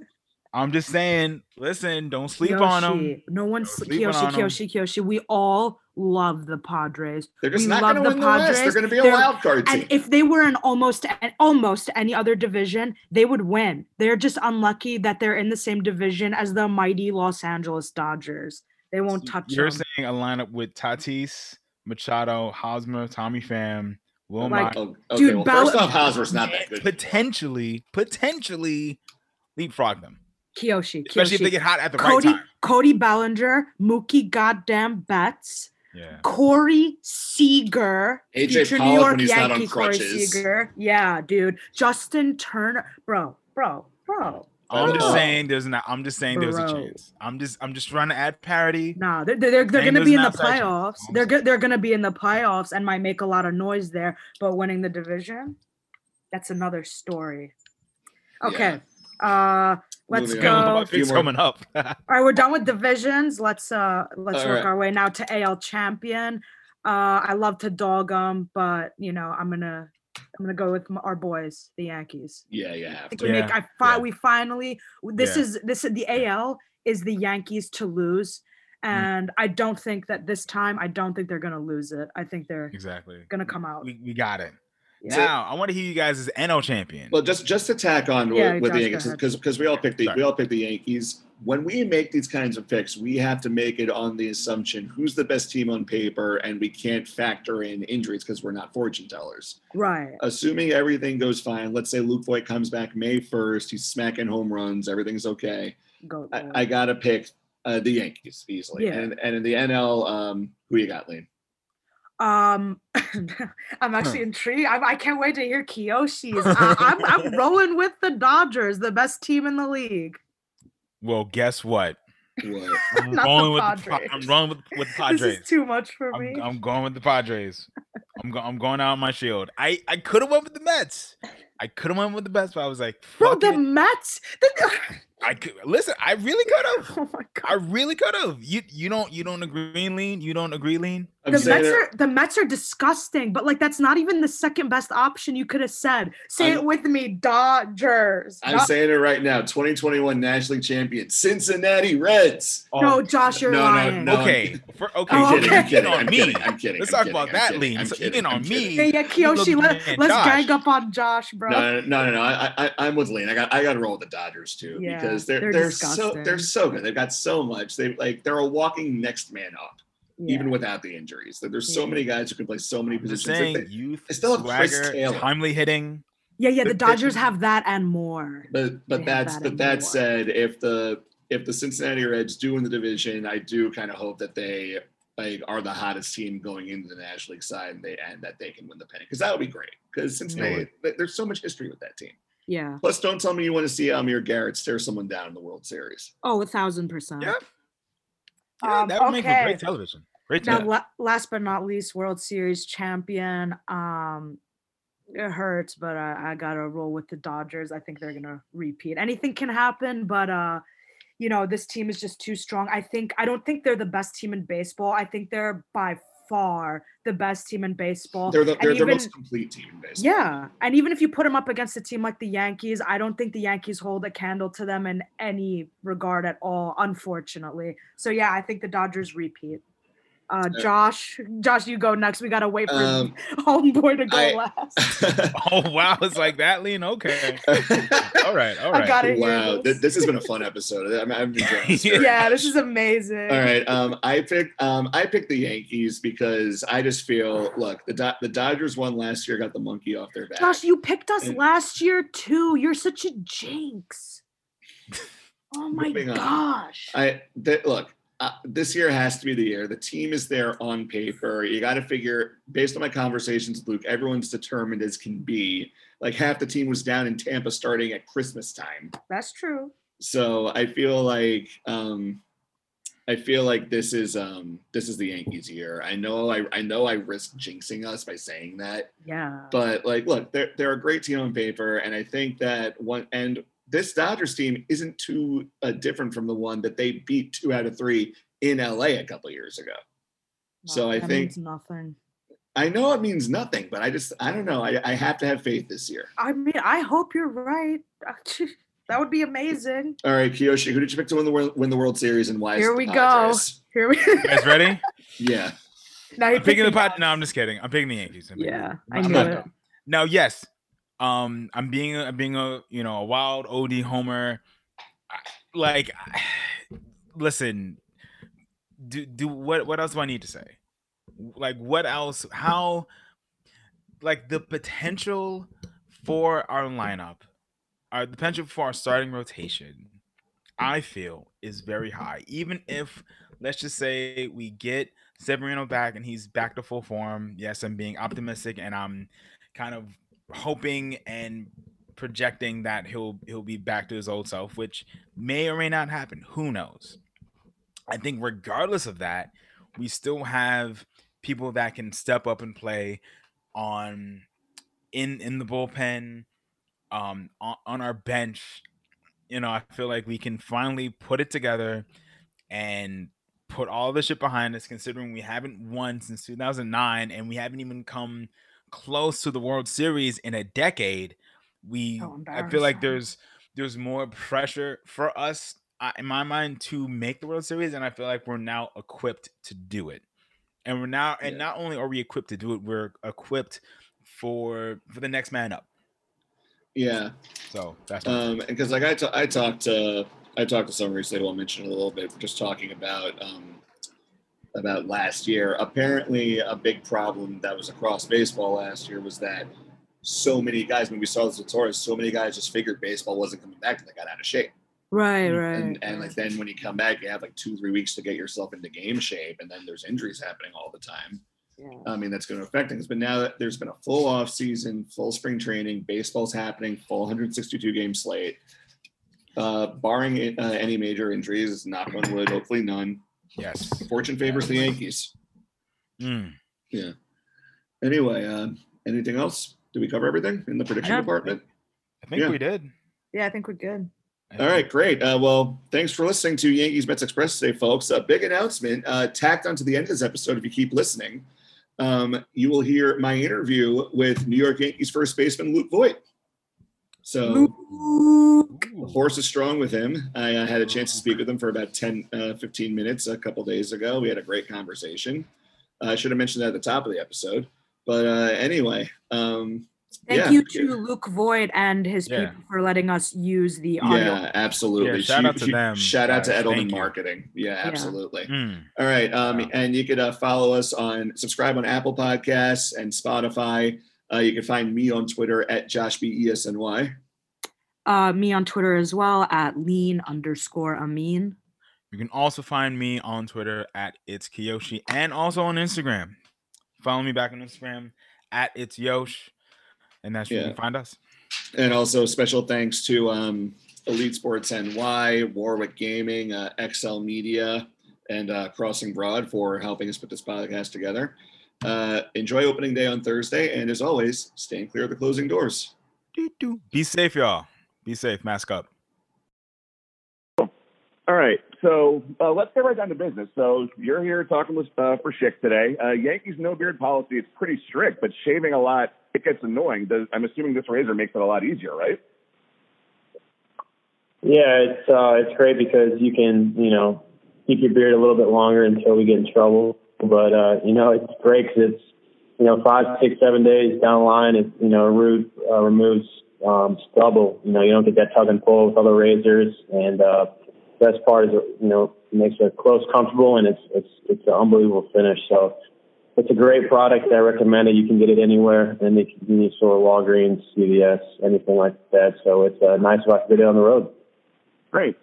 I'm just saying, listen, don't sleep on him. No one's Don't sleep Kiyoshi, on 'em. Kiyoshi, Kiyoshi. We all love the Padres. They're just We not going to the win the West. They're going to be a They're- wild card team. And if they were in almost almost any other division, they would win. They're just unlucky that they're in the same division as the mighty Los Angeles Dodgers. They won't touch You're them. saying a lineup with Tatis, Machado, Hosmer, Tommy Pham, Will Like, Myers, oh, okay, Dude, well, Bell- first off, Hosmer's not that good. potentially, potentially leapfrog them, Kiyoshi, especially if they get hot at the Cody, right time. Cody Bellinger, Mookie Goddamn Betts, Yeah. Corey Seager, AJ future New Pollock York when he's not on Yankee Corey crutches. Seager. Yeah, dude. Justin Turner, bro, bro, bro. I'm just Oh. saying there's not. I'm just saying there's a chance. I'm just I'm just trying to add parity. Nah, they're they're, they're gonna be in the outside chance, playoffs. They're saying. good. They're gonna be in the playoffs and might make a lot of noise there, but winning the division, that's another story. Okay. Uh let's Moving go. on. All A few It's coming up. right, we're done with divisions. Let's uh let's All work right. our way now to AL champion. Uh I love to dog them, but you know, I'm gonna I'm gonna go with our boys, the Yankees. Yeah, you I think to. we make I fi- yeah. we finally this Yeah. is this is the AL is the Yankees to lose. Mm. And I don't think that this time I don't think they're gonna lose it. I think they're exactly. gonna come out. We, we got it. Yeah. Now I want to hear you guys as NL champion. Well, just just to tack on Yeah, with, with the Yankees, because because we all picked the Sorry. we all picked the Yankees. When we make these kinds of picks, we have to make it on the assumption who's the best team on paper, and we can't factor in injuries because we're not fortune tellers. Right. Assuming everything goes fine, let's say Luke Voit comes back May first, he's smacking home runs, everything's okay. Go. I. I gotta pick uh, the Yankees easily, Yeah. and and in the NL, um, who you got, Lane? Um, I'm actually intrigued. I, I can't wait to hear Kiyoshi's. I, I'm, I'm rolling with the Dodgers, the best team in the league. well, guess what? What? I'm Not the with the, Padres. I'm rolling with, with the This Padres. is too much for me. I'm, I'm going with the Padres. I'm go, I'm going out on my shield. I I could have went with the Mets. I could have went with the Mets, but I was like, Bro, the it. Mets. The, I could listen. I really could have. oh my god. I really could have. You you don't you don't agree, lean. You don't agree, lean. I'm The saying Mets it- are the Mets are disgusting, but like that's not even the second best option you could have said. Say I'm- it with me, Dodgers. I'm Not- saying it right now. 2021 National League champion, Cincinnati Reds. Oh, no, Josh, you're no, no, lying. no. Okay. For, okay. Oh, I'm kidding. I'm kidding. on I'm me. kidding. I'm kidding. Let's I'm talk kidding, about I'm that, kidding, lean. I'm So kidding, even I'm on me. Yeah, yeah, Kiyoshi, let, let's Josh. gang up on Josh, bro. No, no, no, no. I, I, I'm with Lane. I got, I got to roll with the Dodgers too Yeah, because they're they're they're, so they're so good. They've got so much. They like they're a walking next man up, even without the injuries. There- There's so Yeah. many guys who can play so many I'm just positions. Like, saying, they- youth, they still have Chris swagger, Taylor. timely hitting. Yeah, yeah. The But- Dodgers have that and more. But but They that's that but that more. said, if the if the Cincinnati Reds do win the division, I do kind of hope that they like are the hottest team going into the National League side and they and that they can win the pennant because that would be great because Cincinnati th- there's so much history with that team. Yeah. Plus, don't tell me you want to see Amir Garrett stare someone down in the World Series. Oh, a thousand percent. Yeah. Yeah, Um, that would make for great television. Great Now, la- last but not least, World Series champion. Um, it hurts, but I, I gotta roll with the Dodgers. I think they're gonna repeat. Anything can happen, but uh, you know, this team is just too strong. I think I don't think they're the best team in baseball. I think they're by far the best team in baseball. They're the they're the even- most complete team in baseball. Yeah, and even if you put them up against a team like the Yankees, I don't think the Yankees hold a candle to them in any regard at all, unfortunately. So yeah, I think the Dodgers repeat. Uh, Josh, Josh, you go next. We gotta wait for Um, homeboy to go I- last. Oh wow, it's like that, Lean. Okay. All right, all I got it. wow, th- this has been a fun episode. I'm, I'm enjoying Yeah, this is amazing. All right. Um, I picked um, I picked the Yankees because I just feel look the Do- the Dodgers won last year, got the monkey off their back. Josh, you picked us And- last year too. You're such a jinx. Oh my gosh. I th- look. Uh, this year has to be the year. The team is there on paper. You got to figure, based on my conversations with Luke, everyone's determined as can be. Like half the team was down in Tampa starting at Christmas time. That's true. So I feel like um, I feel like this is um, this is the Yankees' year. I know I I know I risk jinxing us by saying that, Yeah. but like, look, they're they're a great team on paper, and I think that one and this Dodgers team isn't too uh, different from the one that they beat two out of three in LA a couple years ago. So I that think means nothing. I know it means nothing, but I just I don't know. I, I have to have faith this year. I mean, I hope you're right. That would be amazing. All right, Kiyoshi, who did you pick to win the world, win the World Series and why? is Here we the go. Here we. You guys ready? Yeah. now you I'm picking the pot. pot. No, I'm just kidding. I'm picking the Yankees. I'm Yeah, I I'm knew not it. Now, yes, um, I'm being a, being a you know a wild OD homer. Like, listen, do do what what else do I need to say? Like, what else? How? Like the potential for our lineup, our the potential for our starting rotation, I feel is very high. Even if let's just say we get Severino back and he's back to full form. Yes, I'm being optimistic and I'm kind of hoping and projecting that he'll he'll be back to his old self, which may or may not happen. Who knows? I think regardless of that, we still have people that can step up and play on in in the bullpen, um, on, on our bench. You know, I feel like we can finally put it together and put all the shit behind us, considering we haven't won since 2009 and we haven't even come close to the World Series in a decade. We, So I feel like there's there's more pressure for us uh, in my mind to make the World Series, and I feel like we're now equipped to do it. And we're now, and Yeah. not only are we equipped to do it, we're equipped for for the next man up. Yeah. So that's Um, because like I I talked to I talked to someone recently who I'll mention it a little bit, We're just talking about um, about last year. Apparently, a big problem that was across baseball last year was that so many guys, when we saw this with Torres, so many guys just figured baseball wasn't coming back and they got out of shape. Right, Mm, right. And, and like then when you come back, you have like two, three weeks to get yourself into game shape, and then there's injuries happening all the time. Yeah. I mean, that's going to affect things. But now that there's been a full off season, full spring training, baseball's happening, full 162 game slate. Uh, barring uh, any major injuries, knock on wood, hopefully none. Yes. Fortune favors the Yankees. Mm. Anyway, uh, anything else? Did we cover everything in the prediction Yeah. department? I think Yeah. we did. yeah, I think we're good. I All think- right, great. Uh, well, thanks for listening to Yankees Mets Express today, folks. A big announcement uh, tacked onto the end of this episode. If you keep listening, um, you will hear my interview with New York Yankees first baseman Luke Voit. So Luke. the horse is strong with him. I uh, had a chance to speak with him for about 10, uh, 15 minutes a couple days ago. We had a great conversation. Uh, I should have mentioned that at the top of the episode. But uh, anyway, um, Thank yeah, you to Luke Voit and his Yeah. people for letting us use the audio. Yeah, absolutely. Yeah, shout out to huge- them, Shout out to guys. Edelman Thank you. Marketing. Yeah, absolutely. Mm. All right. Um, Wow. And you could uh, follow us on, subscribe on Apple Podcasts and Spotify. Uh, you can find me on Twitter at Josh B E S N Y. Uh, me on Twitter as well at lean underscore Amin. You can also find me on Twitter at it's Kiyoshi and also on Instagram. Follow me back on Instagram at it's Yosh, and that's where you can find us. And also special thanks to um, Elite Sports NY, Warwick Gaming, uh, XL Media, and uh, Crossing Broad for helping us put this podcast together. Uh, enjoy opening day on Thursday, and as always, staying clear of the closing doors. Be safe, y'all. Be safe. Mask up. All right, so uh, let's get right down to business. So you're here talking with uh, for Schick today. Uh, Yankees no beard policy is pretty strict, but shaving a lot it gets annoying. Does, I'm assuming this razor makes it a lot easier, right? Yeah, it's uh, it's great because you can you know keep your beard a little bit longer until we get in trouble. But uh, you know it's great because it's you know five, six, seven days down the line. It you know root uh, removes um, stubble. You know you don't get that tug and pull with other razors. And uh, best part is you know makes it close comfortable and it's it's it's an unbelievable finish. So. It's a great product. I recommend it. You can get it anywhere in the convenience store, Walgreens, CVS, anything like that. So it's uh, nice I can get it on the road. Great.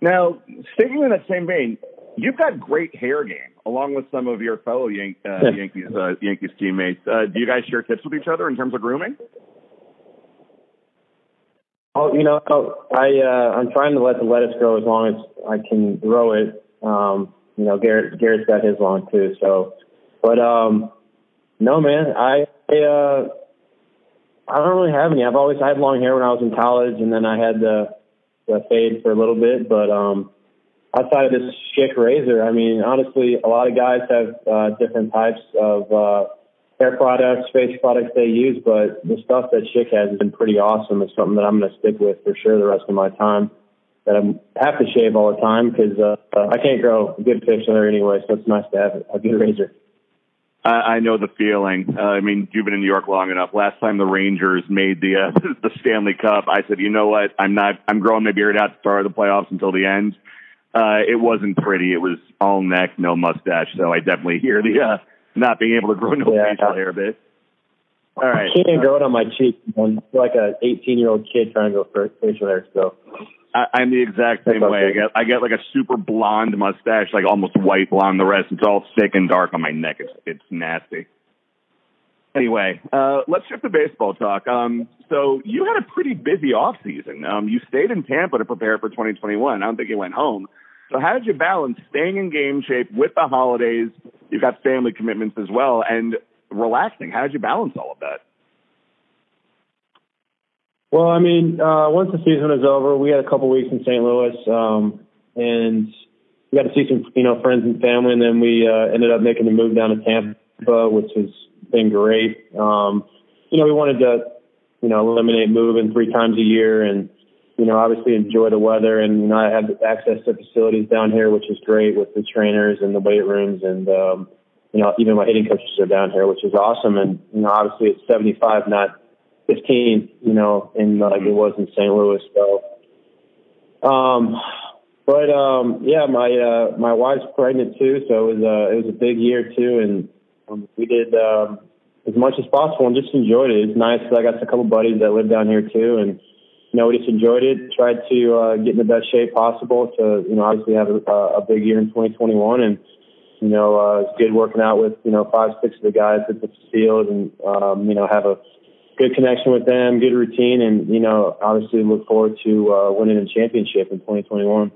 Now, sticking in that same vein, you've got great hair game along with some of your fellow Yan- uh, Yankees uh, Yankees teammates. Uh, do you guys share tips with each other in terms of grooming? Oh, you know, I uh, I'm trying to let the lettuce grow as long as I can grow it. Um, you know, Garrett Garrett's got his long too. So, but um, no, man, I I, uh, I don't really have any. I've always I had long hair when I was in college, and then I had the the fade for a little bit. But um, outside of this Schick razor, I mean, honestly, a lot of guys have uh, different types of uh, hair products, face products they use, but the stuff that Schick has been pretty awesome. It's something that I'm going to stick with for sure the rest of my time. That I have to shave all the time because uh, I can't grow a good facial hair anyway, so it's nice to have a good razor. I, I know the feeling. Uh, I mean, you've been in New York long enough. Last time the Rangers made the uh, the Stanley Cup, I said, you know what? I'm not. I'm growing my beard out to start the playoffs until the end. Uh, it wasn't pretty. It was all neck, no mustache. So I definitely hear the uh, not being able to grow no Yeah. facial hair bit. All right. I can't grow it on my cheek. I'm like an 18 year old kid trying to go for facial hair still. I, I'm the exact same That's way. I okay. get I get like a super blonde mustache, like almost white blonde. The rest it's all thick and dark on my neck. It's it's nasty. Anyway, uh, let's shift to baseball talk. Um, so you had a pretty busy off season. Um, you stayed in Tampa to prepare for 2021. I don't think you went home. So how did you balance staying in game shape with the holidays? You've got family commitments as well, and relaxing. How did you balance all of that? Well, I mean, uh, once the season was over, we had a couple weeks in St. Louis, um, and we got to see some, you know, friends and family, and then we uh, ended up making the move down to Tampa, which has been great. Um, you know, we wanted to, you know, eliminate moving three times a year, and you know, obviously enjoy the weather, and you know, I have access to facilities down here, which is great with the trainers and the weight rooms, and um, you know, even my hitting coaches are down here, which is awesome, and you know, obviously it's 75, not 15, you know, in like it was in St. Louis. So, um, but um, yeah, my uh, my wife's pregnant too, so it was uh, it was a big year too, and um, we did um, as much as possible and just enjoyed it. It's nice. I got a couple buddies that live down here too, and you know, we just enjoyed it. Tried to uh, get in the best shape possible to you know obviously have a, a big year in 2021 and. You know, uh, it's good working out with you know five, six of the guys at the field, and um, you know have a good connection with them, good routine, and you know, obviously look forward to uh, winning a championship in 2021.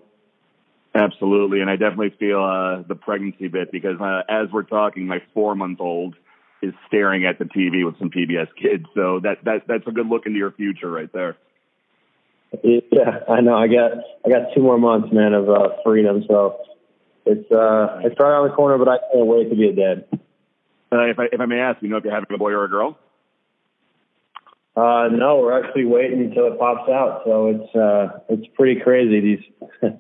Absolutely, and I definitely feel uh, the pregnancy bit because uh, as we're talking, my four-month-old is staring at the TV with some PBS kids. So that that that's a good look into your future right there. Yeah, I know. I got I got two more months, man, of uh, freedom. So it's uh, it's right around the corner, but I can't wait to be a dad. Uh, if I if I may ask, you know if you're having a boy or a girl? Uh, no, we're actually waiting until it pops out. So it's uh, it's pretty crazy. These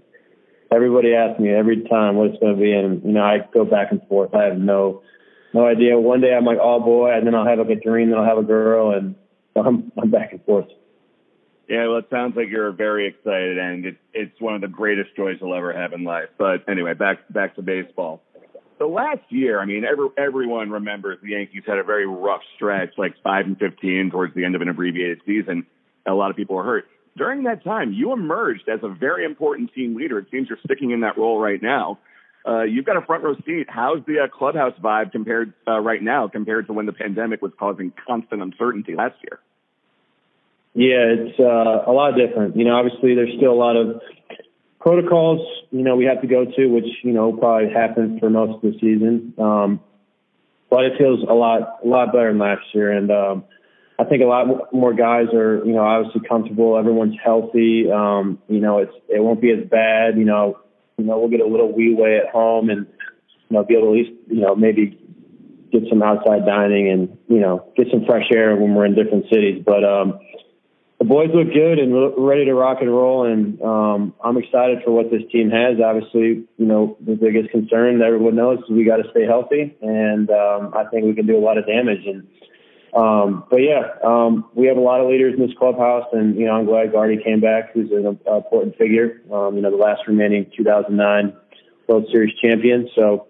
everybody asks me every time what it's going to be, and you know I go back and forth. I have no no idea. One day I'm like all boy, and then I'll have like a dream that I'll have a girl, and I'm I'm back and forth. Yeah, well, it sounds like you're very excited, and it, it's one of the greatest joys you'll ever have in life. But anyway, back back to baseball. the last year, I mean, every, everyone remembers the Yankees had a very rough stretch, like five and fifteen towards the end of an abbreviated season. A lot of people were hurt. During that time, you emerged as a very important team leader. It seems you're sticking in that role right now. Uh, you've got a front row seat. How's the uh, clubhouse vibe compared uh, right now compared to when the pandemic was causing constant uncertainty last year? Yeah, it's uh, a lot different. You know, obviously there's still a lot of protocols, you know, we have to go to, which, you know, probably happens for most of the season. Um, but it feels a lot, a lot better than last year. And, um, I think a lot more guys are, you know, obviously comfortable. Everyone's healthy. Um, you know, it's, it won't be as bad, you know, you know, we'll get a little leeway at home and, you know, be able to at least, you know, maybe get some outside dining and, you know, get some fresh air when we're in different cities. But, um, the boys look good and ready to rock and roll, and um, I'm excited for what this team has. Obviously, you know the biggest concern that everyone knows is we got to stay healthy, and um, I think we can do a lot of damage. And um, but yeah, um, we have a lot of leaders in this clubhouse, and you know I'm glad Gardy came back, who's an important figure. Um, you know the last remaining 2009 World Series champion. So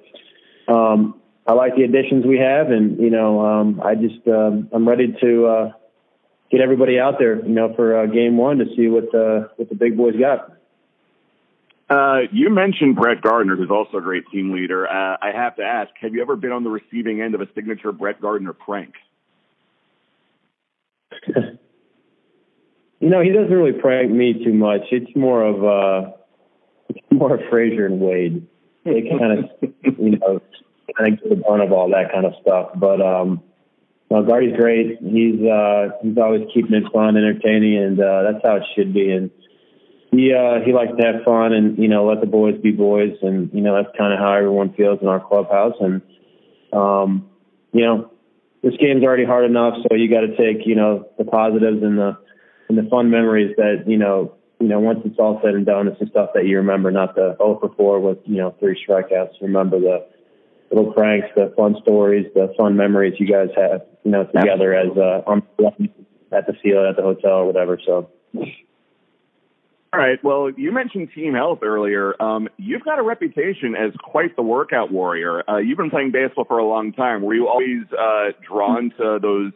um, I like the additions we have, and you know um, I just um, I'm ready to. Uh, get everybody out there, you know, for uh, game one to see what the what the big boys got. Uh, you mentioned Brett Gardner, who's also a great team leader. Uh, I have to ask, have you ever been on the receiving end of a signature Brett Gardner prank? you know, he doesn't really prank me too much. It's more of uh, it's more of Frazier and Wade. They kind of, you know, kind of get the brunt of all that kind of stuff. But um, well, Gardy's great. He's uh, he's always keeping it fun, entertaining, and uh, that's how it should be. And he uh, he likes to have fun, and you know, let the boys be boys, and you know, that's kind of how everyone feels in our clubhouse. And um, you know, this game's already hard enough, so you got to take you know the positives and the and the fun memories that you know you know once it's all said and done, it's the stuff that you remember, not the oh for four with you know three strikeouts. Remember the little pranks, the fun stories, the fun memories you guys have, you know, together as uh, on at the field, at the hotel, or whatever. So. All right. Well, you mentioned team health earlier. Um, you've got a reputation as quite the workout warrior. Uh, you've been playing baseball for a long time. Were you always uh, drawn to those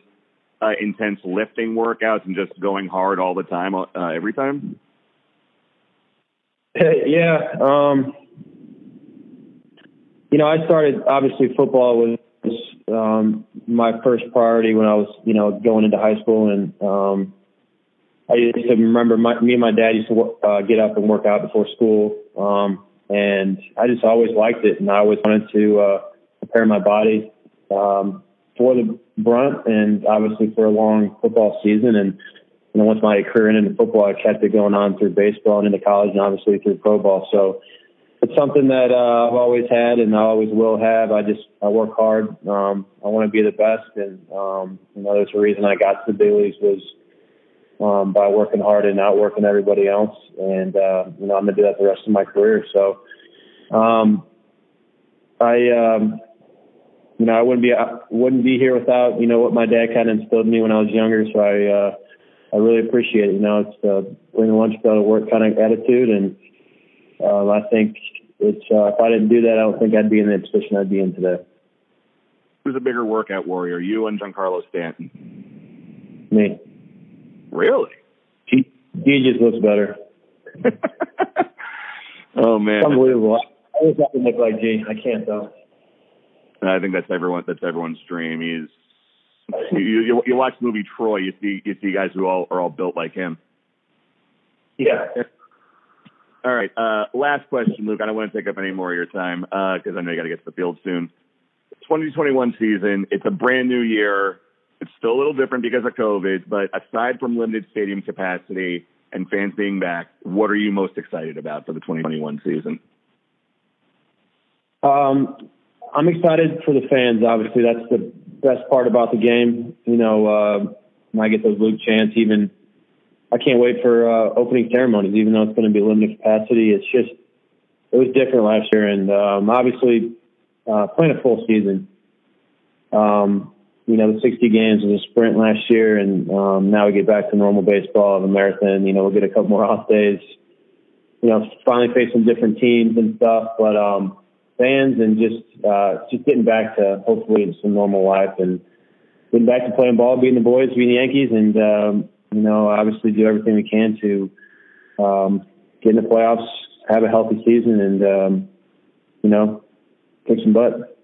uh, intense lifting workouts and just going hard all the time, uh, every time? Yeah. Um, you know, I started obviously football was um, my first priority when I was, you know, going into high school, and um, I used to remember my, me and my dad used to uh, get up and work out before school, um, and I just always liked it, and I always wanted to uh, prepare my body um, for the brunt, and obviously for a long football season, and you know, once my career ended in football, I kept it going on through baseball and into college, and obviously through pro ball. So it's something that uh, I've always had and I always will have. I just I work hard. Um, I want to be the best, and um, you know, there's a reason I got to the leagues was um, by working hard and outworking everybody else. And uh, you know, I'm gonna do that the rest of my career. So, um, I um, you know, I wouldn't be I wouldn't be here without you know what my dad kind of instilled in me when I was younger. So I uh, I really appreciate it. You know, it's uh, bring the lunch bell to work kind of attitude and um, I think it's uh, if I didn't do that, I don't think I'd be in the position I'd be in today. Who's a bigger workout warrior, you and Giancarlo Stanton? Me. Really? He, he just looks better. oh man, it's unbelievable. I wish I could look like G. I can't though. I think that's everyone. That's everyone's dream. He's you, you, you watch the movie Troy. You see you see guys who all are all built like him. Yeah. All right. Uh, last question, Luke. I don't want to take up any more of your time because uh, I know you got to get to the field soon. 2021 season. It's a brand new year. It's still a little different because of COVID, but aside from limited stadium capacity and fans being back, what are you most excited about for the 2021 season? Um, I'm excited for the fans. Obviously, that's the best part about the game. You know, uh, I get those Luke chants even I can't wait for uh, opening ceremonies, even though it's going to be limited capacity. It's just it was different last year, and um, obviously uh, playing a full season. Um, you know, the 60 games was a sprint last year, and um, now we get back to normal baseball of a marathon. You know, we'll get a couple more off days. You know, finally face some different teams and stuff, but um, fans and just uh, just getting back to hopefully some normal life and getting back to playing ball, beating the boys, beating the Yankees, and um, you know obviously do everything we can to um, get in the playoffs, have a healthy season, and um, you know kick some butt.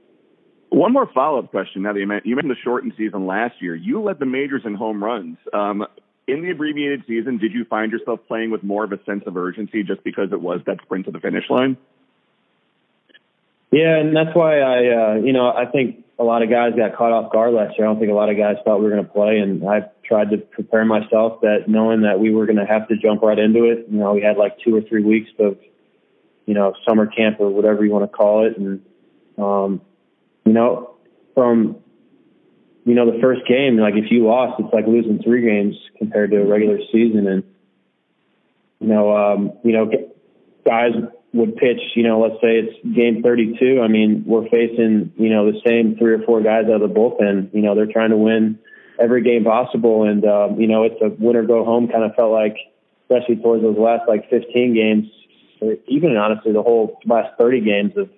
One more follow up question. Now that you mentioned, you mentioned the shortened season last year, you led the majors in home runs. Um, in the abbreviated season, did you find yourself playing with more of a sense of urgency just because it was that sprint to the finish line? Yeah, and that's why I, uh, you know, I think a lot of guys got caught off guard last year. I don't think a lot of guys thought we were going to play, and I tried to prepare myself that knowing that we were going to have to jump right into it. You know, we had like two or three weeks of, you know, summer camp or whatever you want to call it, and um, you know, from you know the first game, like if you lost, it's like losing three games compared to a regular season, and you know, um, you know, guys would pitch, you know, let's say it's game 32. I mean, we're facing, you know, the same three or four guys out of the bullpen. You know, they're trying to win every game possible. And, um, you know, it's a win or go home kind of felt like, especially towards those last like 15 games, or even honestly the whole last 30 games of,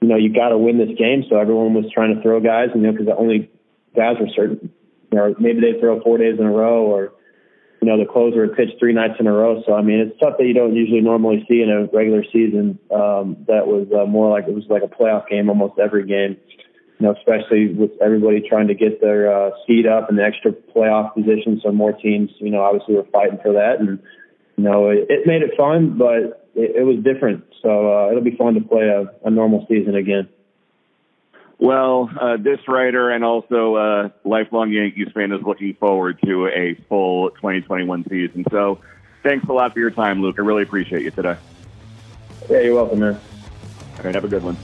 you know, you got to win this game. So everyone was trying to throw guys, you know, because the only guys were certain, you know, maybe they throw four days in a row or, you know, the closer pitched three nights in a row. So, I mean, it's stuff that you don't usually normally see in a regular season. Um, that was uh, more like it was like a playoff game almost every game, you know, especially with everybody trying to get their uh, seed up and the extra playoff position. So more teams, you know, obviously were fighting for that. And, you know, it, it made it fun, but it, it was different. So uh, it'll be fun to play a, a normal season again. Well, uh, this writer and also a uh, lifelong Yankees fan is looking forward to a full 2021 season. So thanks a lot for your time, Luke. I really appreciate you today. Yeah, you're welcome, man. All right, have a good one.